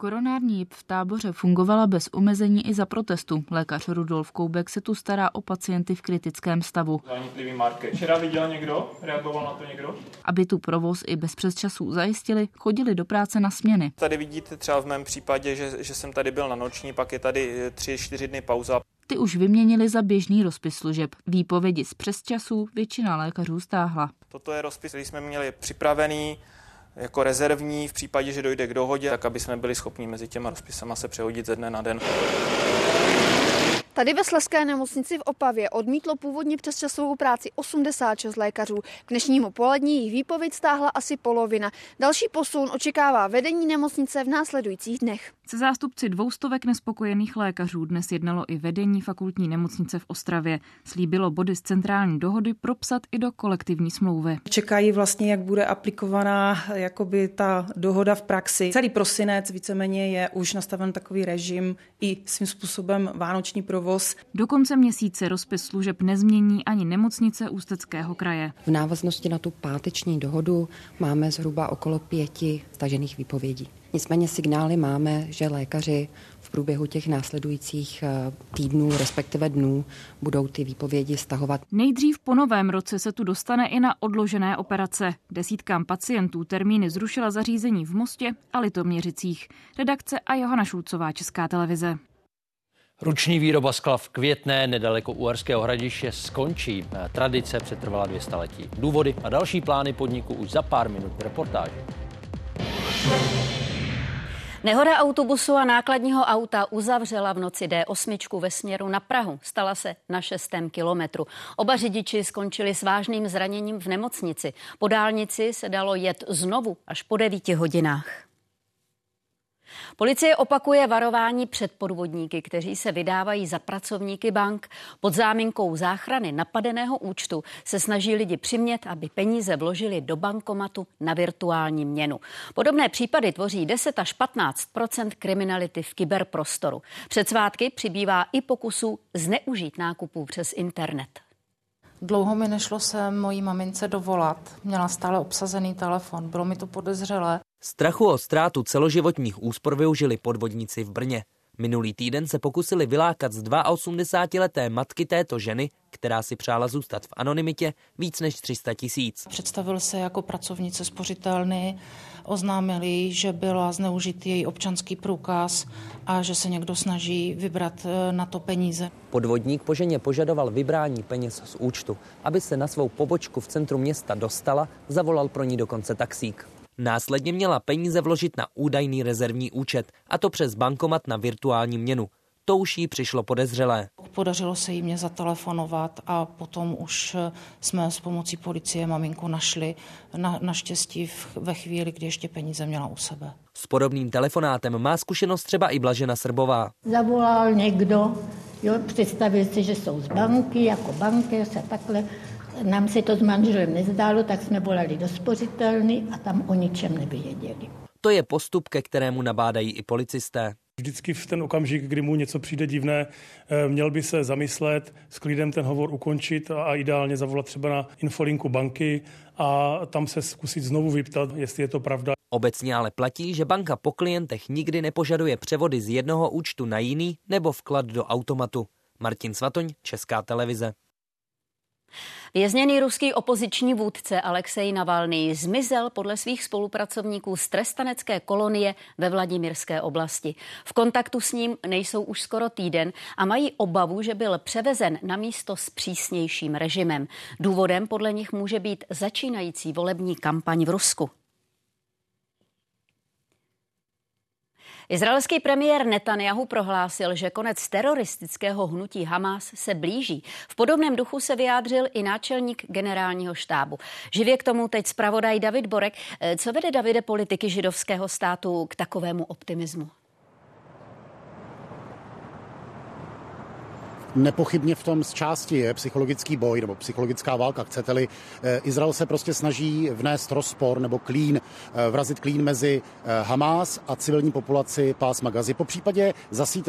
Koronární jip v táboře fungovala bez omezení i za protestu. Lékař Rudolf Koubek se tu stará o pacienty v kritickém stavu. Zanitlivý market. Včera viděl někdo? Reagoval na to někdo? Aby tu provoz i bez přesčasů zajistili, chodili do práce na směny. Tady vidíte třeba v mém případě, že, že jsem tady byl na noční, pak je tady 3-4 dny pauza. Ty už vyměnili za běžný rozpis služeb. Výpovědi z přesčasů většina lékařů stáhla. Toto je rozpis, který jsme měli připravený jako rezervní v případě, že dojde k dohodě, tak aby jsme byli schopni mezi těma rozpisama se přehodit ze dne na den. Tady ve Sleské nemocnici v Opavě odmítlo původně přes časovou práci 86 lékařů. K dnešnímu polední jich výpověď stáhla asi polovina. Další posun očekává vedení nemocnice v následujících dnech. Se zástupci dvoustovek nespokojených lékařů dnes jednalo i vedení fakultní nemocnice v Ostravě. Slíbilo body z centrální dohody propsat i do kolektivní smlouvy. Čekají vlastně, jak bude aplikovaná jakoby ta dohoda v praxi. Celý prosinec víceméně je už nastaven takový režim i svým způsobem vánoční provoz. Do konce měsíce rozpis služeb nezmění ani nemocnice Ústeckého kraje. V návaznosti na tu páteční dohodu máme zhruba okolo pěti stažených výpovědí. Nicméně signály máme, že lékaři v průběhu těch následujících eh, týdnů, respektive dnů, budou ty výpovědi stahovat. Nejdřív po novém roce se tu dostane i na odložené operace. Desítkám pacientů termíny zrušila zařízení v Mostě a Litoměřicích. Redakce a Johana Šulcová, Česká televize. Ruční výroba skla v Květné nedaleko Uherského hradiště skončí. Tradice přetrvala dvě staletí. Důvody a další plány podniku už za pár minut v reportáži. Nehoda autobusu a nákladního auta uzavřela v noci D8 ve směru na Prahu. Stala se na šestém kilometru. Oba řidiči skončili s vážným zraněním v nemocnici. Po dálnici se dalo jet znovu až po devíti hodinách. Policie opakuje varování před podvodníky, kteří se vydávají za pracovníky bank. Pod záminkou záchrany napadeného účtu se snaží lidi přimět, aby peníze vložili do bankomatu na virtuální měnu. Podobné případy tvoří 10 až 15% kriminality v kyberprostoru. Před svátky přibývá i pokusů zneužít nákupů přes internet. Dlouho mi nešlo se mojí mamince dovolat. Měla stále obsazený telefon, bylo mi to podezřelé. Strachu o ztrátu celoživotních úspor využili podvodníci v Brně. Minulý týden se pokusili vylákat z 82-leté matky této ženy, která si přála zůstat v anonymitě, víc než 300 tisíc. Představil se jako pracovnice spořitelny, oznámili, že byla zneužit její občanský průkaz a že se někdo snaží vybrat eh, na to peníze. Podvodník po ženě požadoval vybrání peněz z účtu. Aby se na svou pobočku v centru města dostala, zavolal pro ní dokonce taxík. Následně měla peníze vložit na údajný rezervní účet, a to přes bankomat na virtuální měnu. To už jí přišlo podezřelé. Podařilo se jí mě zatelefonovat a potom už jsme s pomocí policie maminku našli na, naštěstí ve chvíli, kdy ještě peníze měla u sebe. S podobným telefonátem má zkušenost třeba i Blažena Srbová. Zavolal někdo, jo, představil si, že jsou z banky, jako bankéř a takhle nám se to s manželem nezdálo, tak jsme volali do spořitelny a tam o ničem nevěděli. To je postup, ke kterému nabádají i policisté. Vždycky v ten okamžik, kdy mu něco přijde divné, eh, měl by se zamyslet, s klidem ten hovor ukončit a ideálně zavolat třeba na infolinku banky a tam se zkusit znovu vyptat, jestli je to pravda. Obecně ale platí, že banka po klientech nikdy nepožaduje převody z jednoho účtu na jiný nebo vklad do automatu. Martin Svatoň, Česká televize. Vězněný ruský opoziční vůdce Alexej Navalný zmizel podle svých spolupracovníků z trestanecké kolonie ve Vladimirské oblasti. V kontaktu s ním nejsou už skoro týden a mají obavu, že byl převezen na místo s přísnějším režimem. Důvodem podle nich může být začínající volební kampaň v Rusku. Izraelský premiér Netanyahu prohlásil, že konec teroristického hnutí Hamas se blíží. V podobném duchu se vyjádřil i náčelník generálního štábu. Živě k tomu teď zpravodaj David Borek. Co vede Davide politiky židovského státu k takovému optimismu? Nepochybně v tom z části je psychologický boj nebo psychologická válka, chcete-li. Eh, Izrael se prostě snaží vnést rozpor nebo klín, eh, vrazit klín mezi eh, Hamas a civilní populaci pásma Gazy. Po případě zasít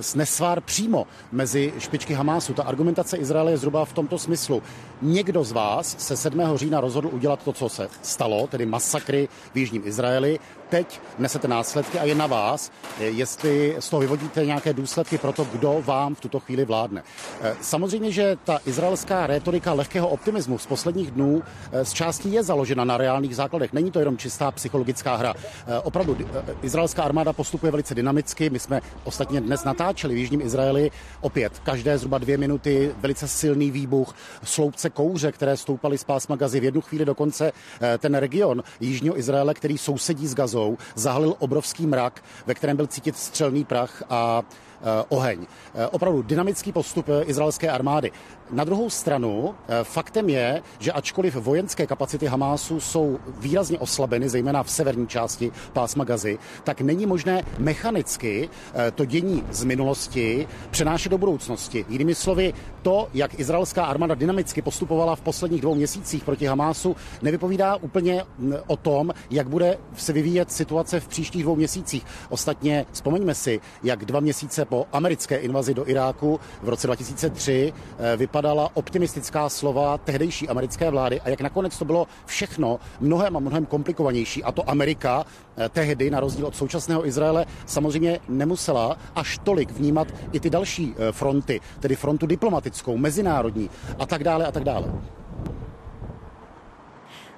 snesvár přímo mezi špičky Hamásu. Ta argumentace Izraele je zhruba v tomto smyslu. Někdo z vás se 7. října rozhodl udělat to, co se stalo, tedy masakry v Jižním Izraeli. Teď nesete následky a je na vás, jestli z toho vyvodíte nějaké důsledky pro to, kdo vám v tuto chvíli vládne. Eh, samozřejmě, že ta izraelská rétorika lehkého optimismu z posledních dnů eh, z části je založena na reálných základech. Není to jenom čistá psychologická hra. Eh, opravdu, izraelská armáda postupuje velice dynamicky. My jsme ostatně dnes natáčeli v Jižním Izraeli opět každé zhruba dvě minuty velice silný výbuch, sloupce kouře, které stoupaly z pásma Gazy. V jednu chvíli dokonce ten region Jižního Izraele, který sousedí s Gazou, zahalil obrovský mrak, ve kterém byl cítit střelný prach a Eh, oheň. Eh, opravdu dynamický postup eh, izraelské armády. Na druhou stranu faktem je, že ačkoliv vojenské kapacity Hamásu jsou výrazně oslabeny, zejména v severní části pásma Gazy, tak není možné mechanicky to dění z minulosti přenášet do budoucnosti. Jinými slovy, to, jak izraelská armáda dynamicky postupovala v posledních dvou měsících proti Hamásu, nevypovídá úplně mm, o tom, jak bude se vyvíjet situace v příštích dvou měsících. Ostatně vzpomeňme si, jak dva měsíce po americké invazi do Iráku v roce 2003 eh, vypadala optimistická slova tehdejší americké vlády a jak nakonec to bylo všechno mnohem a mnohem komplikovanější. A to Amerika eh, tehdy, na rozdíl od současného Izraele, samozřejmě nemusela až tolik vnímat i ty další eh, fronty, tedy frontu diplomatickou, mezinárodní a tak dále a tak dále.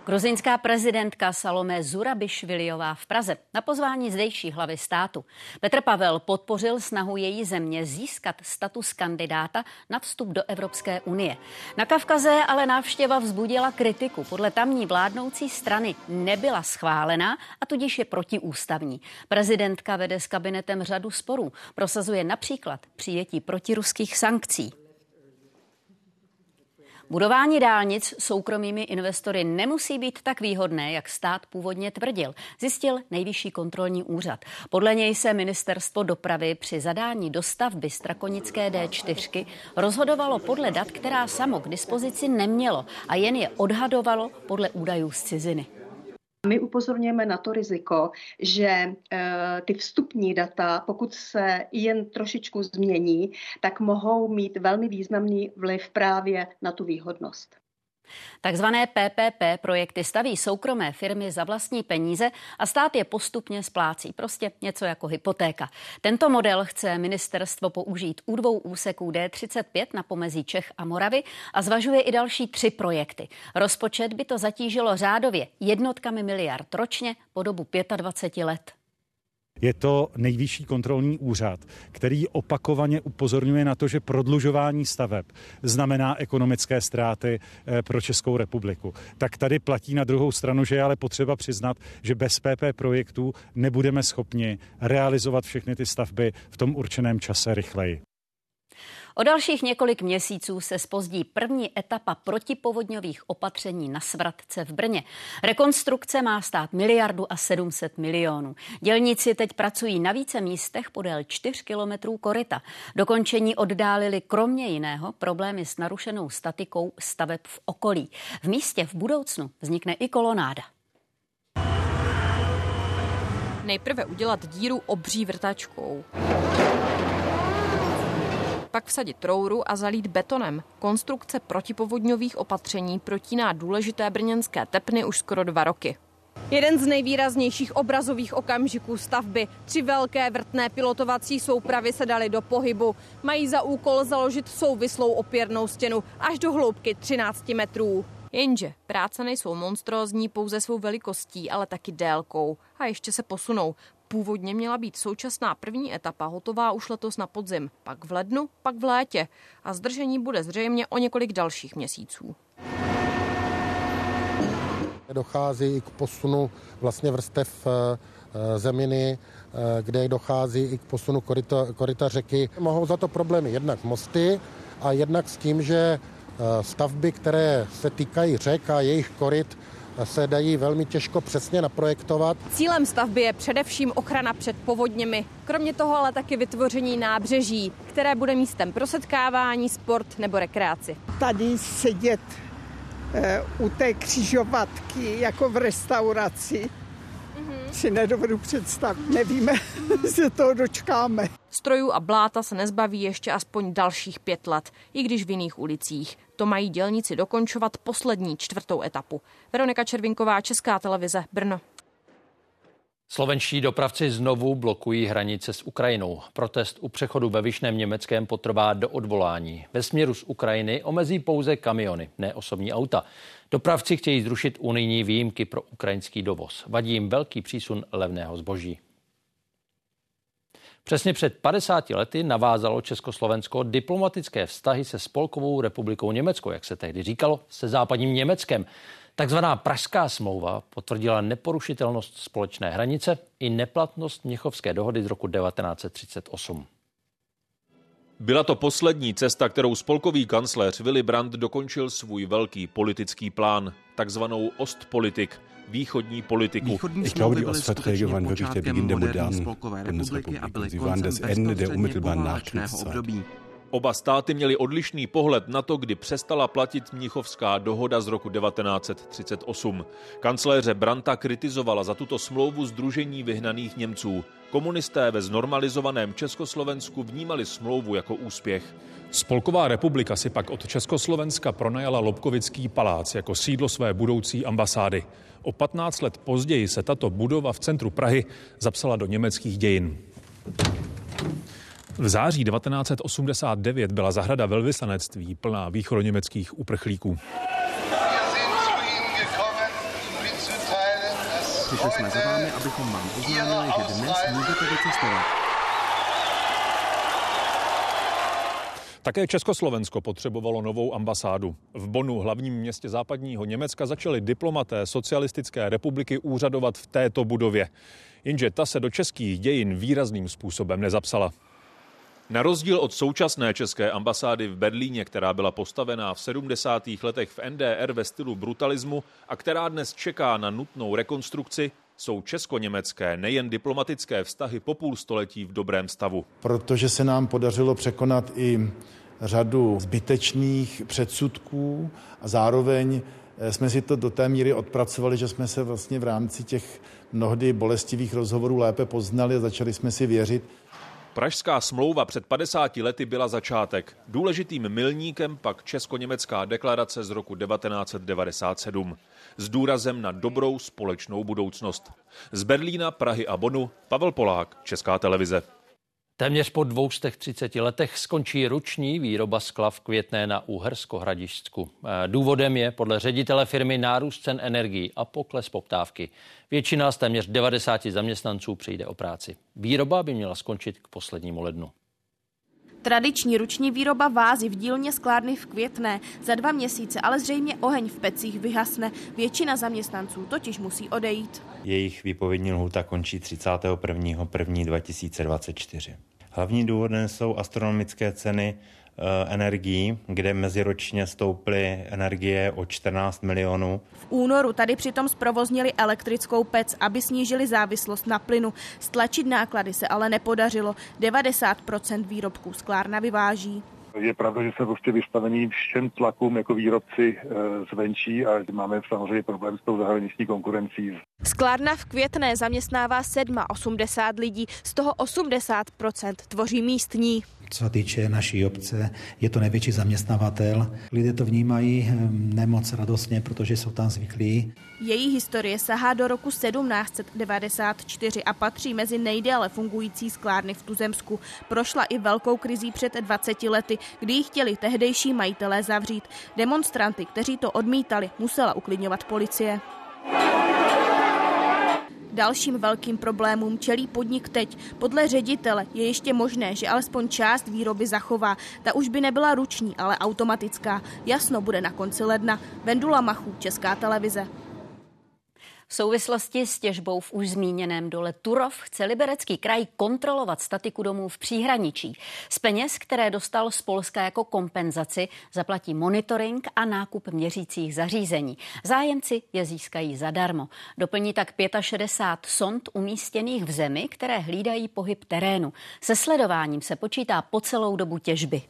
Gruzinská prezidentka Salome Zurabišviliová v Praze na pozvání zdejší hlavy státu. Petr Pavel podpořil snahu její země získat status kandidáta na vstup do Evropské unie. Na Kavkaze ale návštěva vzbudila kritiku. Podle tamní vládnoucí strany nebyla schválená a tudíž je protiústavní. Prezidentka vede s kabinetem řadu sporů. Prosazuje například přijetí protiruských sankcí. Budování dálnic soukromými investory nemusí být tak výhodné, jak stát původně tvrdil, zjistil nejvyšší kontrolní úřad. Podle něj se ministerstvo dopravy při zadání dostavby strakonické D4 rozhodovalo podle dat, která samo k dispozici nemělo a jen je odhadovalo podle údajů z ciziny. My upozorňujeme na to riziko, že eh, ty vstupní data, pokud se jen trošičku změní, tak mohou mít velmi významný vliv právě na tu výhodnost. Takzvané PPP projekty staví soukromé firmy za vlastní peníze a stát je postupně splácí. Prostě něco jako hypotéka. Tento model chce ministerstvo použít u dvou úseků D35 na pomezí Čech a Moravy a zvažuje i další tři projekty. Rozpočet by to zatížilo řádově jednotkami miliard ročně po dobu 25 let. Je to nejvyšší kontrolní úřad, který opakovaně upozorňuje na to, že prodlužování staveb znamená ekonomické ztráty eh, pro Českou republiku. Tak tady platí na druhou stranu, že je ale potřeba přiznat, že bez PP projektů nebudeme schopni realizovat všechny ty stavby v tom určeném čase rychleji. O dalších několik měsíců se spozdí první etapa protipovodňových opatření na Svratce v Brně. Rekonstrukce má stát miliardu a 700 milionů. Dělníci teď pracují na více místech podél 4 kilometrů koryta. Dokončení oddálili kromě jiného problémy s narušenou statikou staveb v okolí. V místě v budoucnu vznikne i kolonáda. Nejprve udělat díru obří vrtačkou pak vsadit trouru a zalít betonem. Konstrukce protipovodňových opatření protíná důležité brněnské tepny už skoro dva roky. Jeden z nejvýraznějších obrazových okamžiků stavby. Tři velké vrtné pilotovací soupravy se daly do pohybu. Mají za úkol založit souvislou opěrnou stěnu až do hloubky 13 metrů. Jenže práce nejsou monstrózní pouze svou velikostí, ale taky délkou. A ještě se posunou. Původně měla být současná první etapa hotová už letos na podzim, pak v lednu, pak v létě a zdržení bude zřejmě o několik dalších měsíců. Dochází i k posunu vlastně vrstev eh, zeminy, eh, kde dochází i k posunu korita, korita řeky. Mohou za to problémy jednak mosty a jednak s tím, že eh, stavby, které se týkají řek a jejich koryt, se dají velmi těžko přesně naprojektovat. Cílem stavby je především ochrana před povodněmi. Kromě toho ale taky vytvoření nábřeží, které bude místem pro setkávání, sport nebo rekreaci. Tady sedět e, u té křižovatky jako v restauraci. Si nedovedu představit. Nevíme, (laughs) se toho dočkáme. Strojů a bláta se nezbaví ještě aspoň dalších pět let, i když v jiných ulicích. To mají dělníci dokončovat poslední čtvrtou etapu. Veronika Červinková, Česká televize, Brno. Slovenští dopravci znovu blokují hranice s Ukrajinou. Protest u přechodu ve Vyšném Německém potrvá do odvolání. Ve směru z Ukrajiny omezí pouze kamiony, ne osobní auta. Dopravci chtějí zrušit unijní výjimky pro ukrajinský dovoz. Vadí jim velký přísun levného zboží. Přesně před 50 lety navázalo Československo diplomatické vztahy se Spolkovou republikou Německo, jak se tehdy říkalo, se západním Německem. Takzvaná Pražská smlouva potvrdila neporušitelnost společné hranice i neplatnost Měchovské dohody z roku 1938. Byla to poslední cesta, kterou spolkový kancléř Willy Brandt dokončil svůj velký politický plán, takzvanou Ostpolitik – východní politiku. Východní ich glaube, die Ostverträge waren wirklich der Beginn der modernen Bundesrepublik. Sie waren das Ende der unmittelbaren Nachkriegszeit. Oba státy měli odlišný pohled na to, kdy přestala platit Mnichovská dohoda z roku 1938. Kancléře Branta kritizovala za tuto smlouvu Združení vyhnaných Němců. Komunisté ve znormalizovaném Československu vnímali smlouvu jako úspěch. Spolková republika si pak od Československa pronajala Lobkovický palác jako sídlo své budoucí ambasády. O 15 let později se tato budova v centru Prahy zapsala do německých dějin. V září 1989 byla zahrada velvyslanectví plná východoněmeckých uprchlíků. Přišli jsme za vámi, abychom vám oznámili, že dnes můžete vycestovat. Také Československo potřebovalo novou ambasádu. V Bonu, hlavním městě západního Německa, začali diplomaté socialistické republiky úřadovat v této budově. Jenže ta se do českých dějin výrazným způsobem nezapsala. Na rozdíl od současné české ambasády v Berlíně, která byla postavená v 70. letech v NDR ve stylu brutalismu a která dnes čeká na nutnou rekonstrukci, jsou česko-německé nejen diplomatické vztahy po půl století v dobrém stavu. Protože se nám podařilo překonat i řadu zbytečných předsudků a zároveň eh, jsme si to do té míry odpracovali, že jsme se vlastně v rámci těch mnohdy bolestivých rozhovorů lépe poznali a začali jsme si věřit. Pražská smlouva před 50 lety byla začátek. Důležitým milníkem pak Česko-německá deklarace z roku 1997 s důrazem na dobrou společnou budoucnost. Z Berlína, Prahy a Bonu Pavel Polák, Česká televize. Téměř po 230 letech skončí ruční výroba skla v Květné na Uhersko-Hradišťsku. Eh, důvodem je podle ředitele firmy nárůst cen energií a pokles poptávky. Většina z téměř 90 zaměstnanců přijde o práci. Výroba by měla skončit k poslednímu lednu. Tradiční ruční výroba vázy v dílně sklárny v Květné. Za dva měsíce ale zřejmě oheň v pecích vyhasne. Většina zaměstnanců totiž musí odejít. Jejich výpovědní lhůta končí 31.1.2024. Hlavní důvodem jsou astronomické ceny Eh, energií, kde meziročně stouply energie o 14 milionů. V únoru tady přitom zprovoznili elektrickou pec, aby snížili závislost na plynu. Stlačit náklady se ale nepodařilo. 90% výrobků sklárna vyváží. Je pravda, že jsme prostě vystavení všem tlakům jako výrobci e, zvenčí a máme samozřejmě problém s tou zahraniční konkurencí. Sklárna v Květné zaměstnává 87 lidí, z toho 80% tvoří místní. Co se týče naší obce, je to největší zaměstnavatel. Lidé to vnímají nemoc radostně, protože jsou tam zvyklí. Její historie sahá do roku 1794 a patří mezi nejdéle fungující sklárny v Tuzemsku. Prošla i velkou krizí před 20 lety, kdy ji chtěli tehdejší majitelé zavřít. Demonstranty, kteří to odmítali, musela uklidňovat policie. Dalším velkým problémům čelí podnik teď. Podle ředitele je ještě možné, že alespoň část výroby zachová. Ta už by nebyla ruční, ale automatická. Jasno bude na konci ledna. Vendula Machů, Česká televize. V souvislosti s těžbou v už zmíněném dole Turov chce liberecký kraj kontrolovat statiku domů v příhraničí. Z peněz, které dostal z Polska jako kompenzaci, zaplatí monitoring a nákup měřících zařízení. Zájemci je získají zadarmo. Doplní tak 65 sond umístěných v zemi, které hlídají pohyb terénu. Se sledováním se počítá po celou dobu těžby.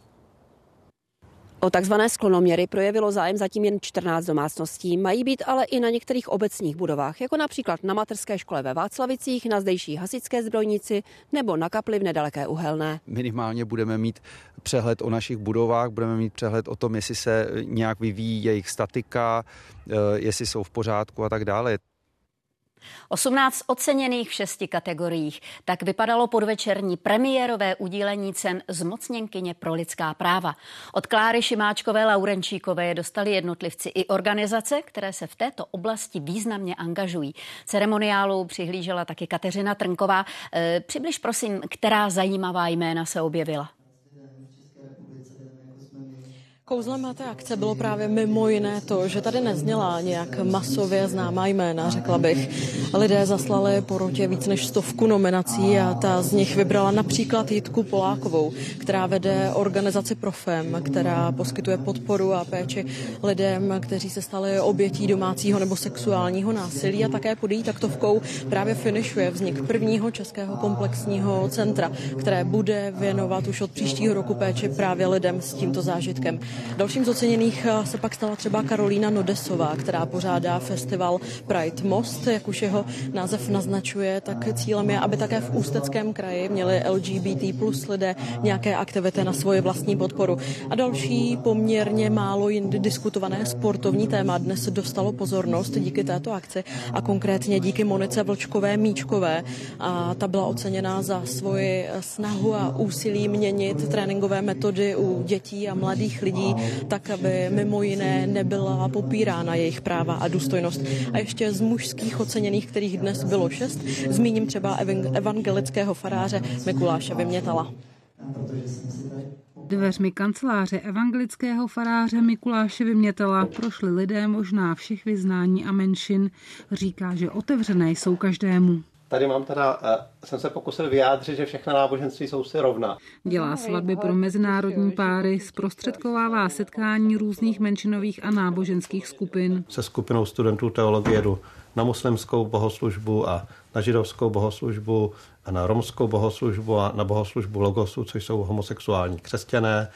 O takzvané sklonoměry projevilo zájem zatím jen 14 domácností. Mají být ale i na některých obecních budovách, jako například na materské škole ve Václavicích, na zdejší hasičské zbrojnici nebo na kapli v nedaleké Uhelné. Minimálně budeme mít přehled o našich budovách, budeme mít přehled o tom, jestli se nějak vyvíjí jejich statika, eh, jestli jsou v pořádku a tak dále. 18 oceněných v šesti kategoriích. Tak vypadalo podvečerní premiérové udílení cen zmocněnkyně pro lidská práva. Od Kláry Šimáčkové Laurenčíkové je dostali jednotlivci i organizace, které se v této oblasti významně angažují. Ceremoniálu přihlížela taky Kateřina Trnková. E, přibliž prosím, která zajímavá jména se objevila. Kouzlem té akce bylo právě mimo jiné to, že tady nezněla nějak masově známá jména, řekla bych. Lidé zaslali porotě víc než stovku nominací a ta z nich vybrala například Jitku Polákovou, která vede organizaci Profem, která poskytuje podporu a péči lidem, kteří se stali obětí domácího nebo sexuálního násilí a také pod její taktovkou právě finišuje vznik prvního českého komplexního centra, které bude věnovat už od příštího roku péči právě lidem s tímto zážitkem. Dalším z oceněných eh, se pak stala třeba Karolína Nodesová, která pořádá festival Pride Most, jak už jeho název naznačuje, tak cílem je, aby také v Ústeckém kraji měli LGBT plus lidé nějaké aktivity na svoji vlastní podporu. A další poměrně málo jindy diskutované sportovní téma dnes dostalo pozornost díky této akci a konkrétně díky Monice Vlčkové Míčkové. A ta byla oceněna za svoji snahu a úsilí měnit tréninkové metody u dětí a mladých lidí tak aby mimo jiné nebyla popírána jejich práva a důstojnost. A ještě z mužských oceněných, kterých dnes bylo šest, zmíním třeba evangelického faráře Mikuláše Vymětala. Dveřmi kanceláře evangelického faráře Mikuláše Vymětala prošli lidé možná všech vyznání a menšin. Říká, že otevřené jsou každému. Tady mám teda, uh, jsem se pokusil vyjádřit, že všechna náboženství jsou si rovná. Dělá svatby pro mezinárodní páry, zprostředkovává setkání různých menšinových a náboženských skupin. Se skupinou studentů teologie jdu na muslimskou bohoslužbu a na židovskou bohoslužbu a na romskou bohoslužbu a na bohoslužbu logosu, což jsou homosexuální křesťané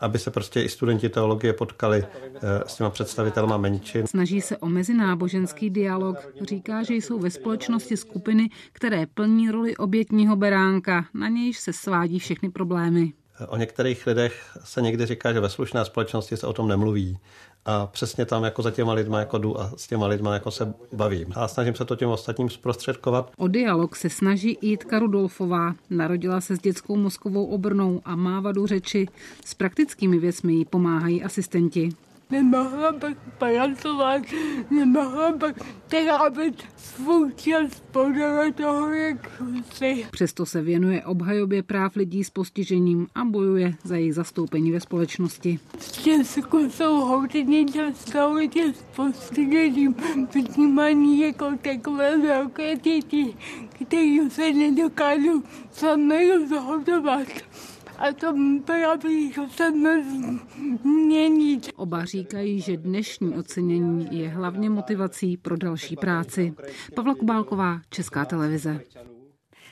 aby se prostě i studenti teologie potkali eh, s těma představitelma menšin. Snaží se o mezináboženský dialog. Říká, že jsou ve společnosti skupiny, které plní roli obětního beránka, na nějž se svádí všechny problémy. O některých lidech se někdy říká, že ve slušné společnosti se o tom nemluví a přesně tam jako za těma lidma jako jdu a s těma lidma jako se bavím. A snažím se to těm ostatním zprostředkovat. O dialog se snaží Jitka Rudolfová. Narodila se s dětskou mozkovou obrnou a má vadu řeči. S praktickými věcmi jí pomáhají asistenti nemohla bych pracovat, nemohla bych trávit svůj čas podle toho, jak chci. Přesto se věnuje obhajobě práv lidí s postižením a bojuje za jejich zastoupení ve společnosti. V Česku jsou hodně často lidi s postižením vnímaní jako takové velké děti, které se nedokážou sami rozhodovat a to právě se změnit. Oba říkají, že dnešní ocenění je hlavně motivací pro další práci. Pavla Kubálková, Česká televize.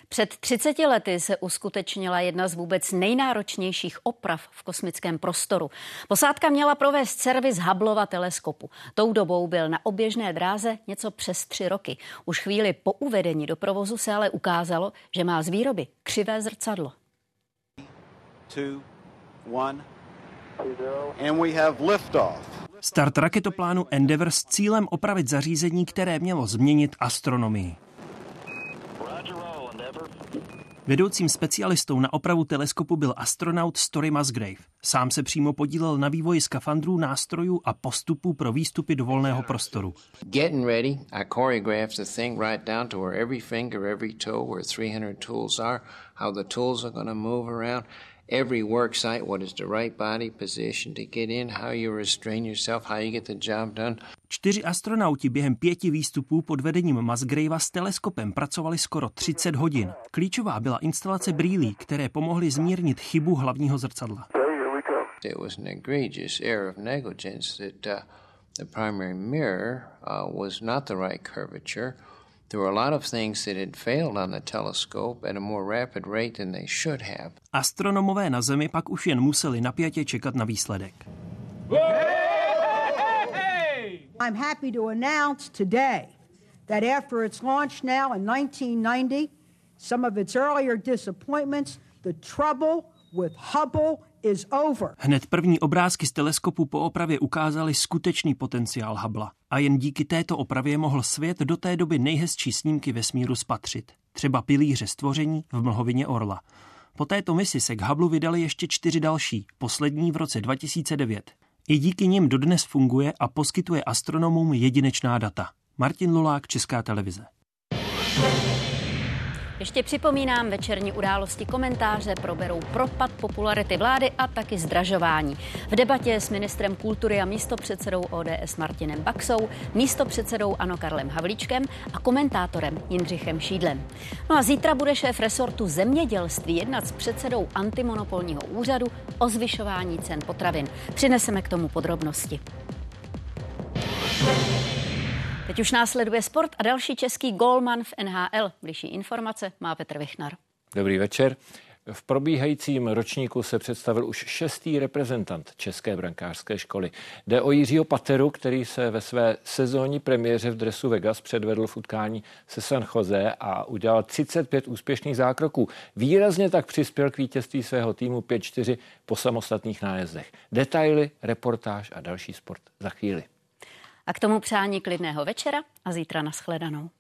Před 30 lety se uskutečnila jedna z vůbec nejnáročnějších oprav v kosmickém prostoru. Posádka měla provést servis Hubbleova teleskopu. Tou dobou byl na oběžné dráze něco přes tři roky. Už chvíli po uvedení do provozu se ale ukázalo, že má z výroby křivé zrcadlo two, one, and we have liftoff. Start raketoplánu Endeavour s cílem opravit zařízení, které mělo změnit astronomii. Vedoucím specialistou na opravu teleskopu byl astronaut Story Musgrave. Sám se přímo podílel na vývoji skafandrů, nástrojů a postupů pro výstupy do volného prostoru. Getting ready, I choreographed the thing right down to where every finger, every toe, where 300 tools are, how the tools are going to move around every work site, what is the right body position to get in, how you restrain yourself, how you get the job done. Čtyři astronauti během pěti výstupů pod vedením Musgravea s teleskopem pracovali skoro 30 hodin. Klíčová byla instalace brýlí, které pomohly zmírnit chybu hlavního zrcadla. It was an egregious error of negligence that uh, the primary mirror uh, was not the right curvature. There were a lot of things that had failed on the telescope at a more rapid rate than they should have. Astronomové na Zemi pak už jen museli napjatě čekat na výsledek. I'm happy to announce today that after its launch now in 1990, some of its earlier disappointments, the trouble with Hubble is over. Hned první obrázky z teleskopu po opravě ukázaly skutečný potenciál Hubble. A jen díky této opravě mohl svět do té doby nejhezčí snímky vesmíru spatřit. Třeba pilíře stvoření v mlhovině Orla. Po této misi se k Hubble vydali ještě čtyři další, poslední v roce 2009. I díky nim dodnes funguje a poskytuje astronomům jedinečná data. Martin Lulák, Česká televize. Ještě připomínám, večerní události komentáře proberou propad popularity vlády a taky zdražování. V debatě s ministrem kultury a místopředsedou ODS Martinem Baxou, místopředsedou Ano Karlem Havlíčkem a komentátorem Jindřichem Šídlem. No a zítra bude šéf resortu zemědělství jednat s předsedou antimonopolního úřadu o zvyšování cen potravin. Přineseme k tomu podrobnosti. Teď už následuje sport a další český golman v NHL. Bližší informace má Petr Vichnar. Dobrý večer. V probíhajícím ročníku se představil už šestý reprezentant České brankářské školy. Jde o Jiřího Pateru, který se ve své sezónní premiéře v dresu Vegas předvedl v utkání se San Jose a udělal 35 úspěšných zákroků. Výrazně tak přispěl k vítězství svého týmu 5-4 po samostatných nájezdech. Detaily, reportáž a další sport za chvíli. A k tomu přání klidného večera a zítra nashledanou.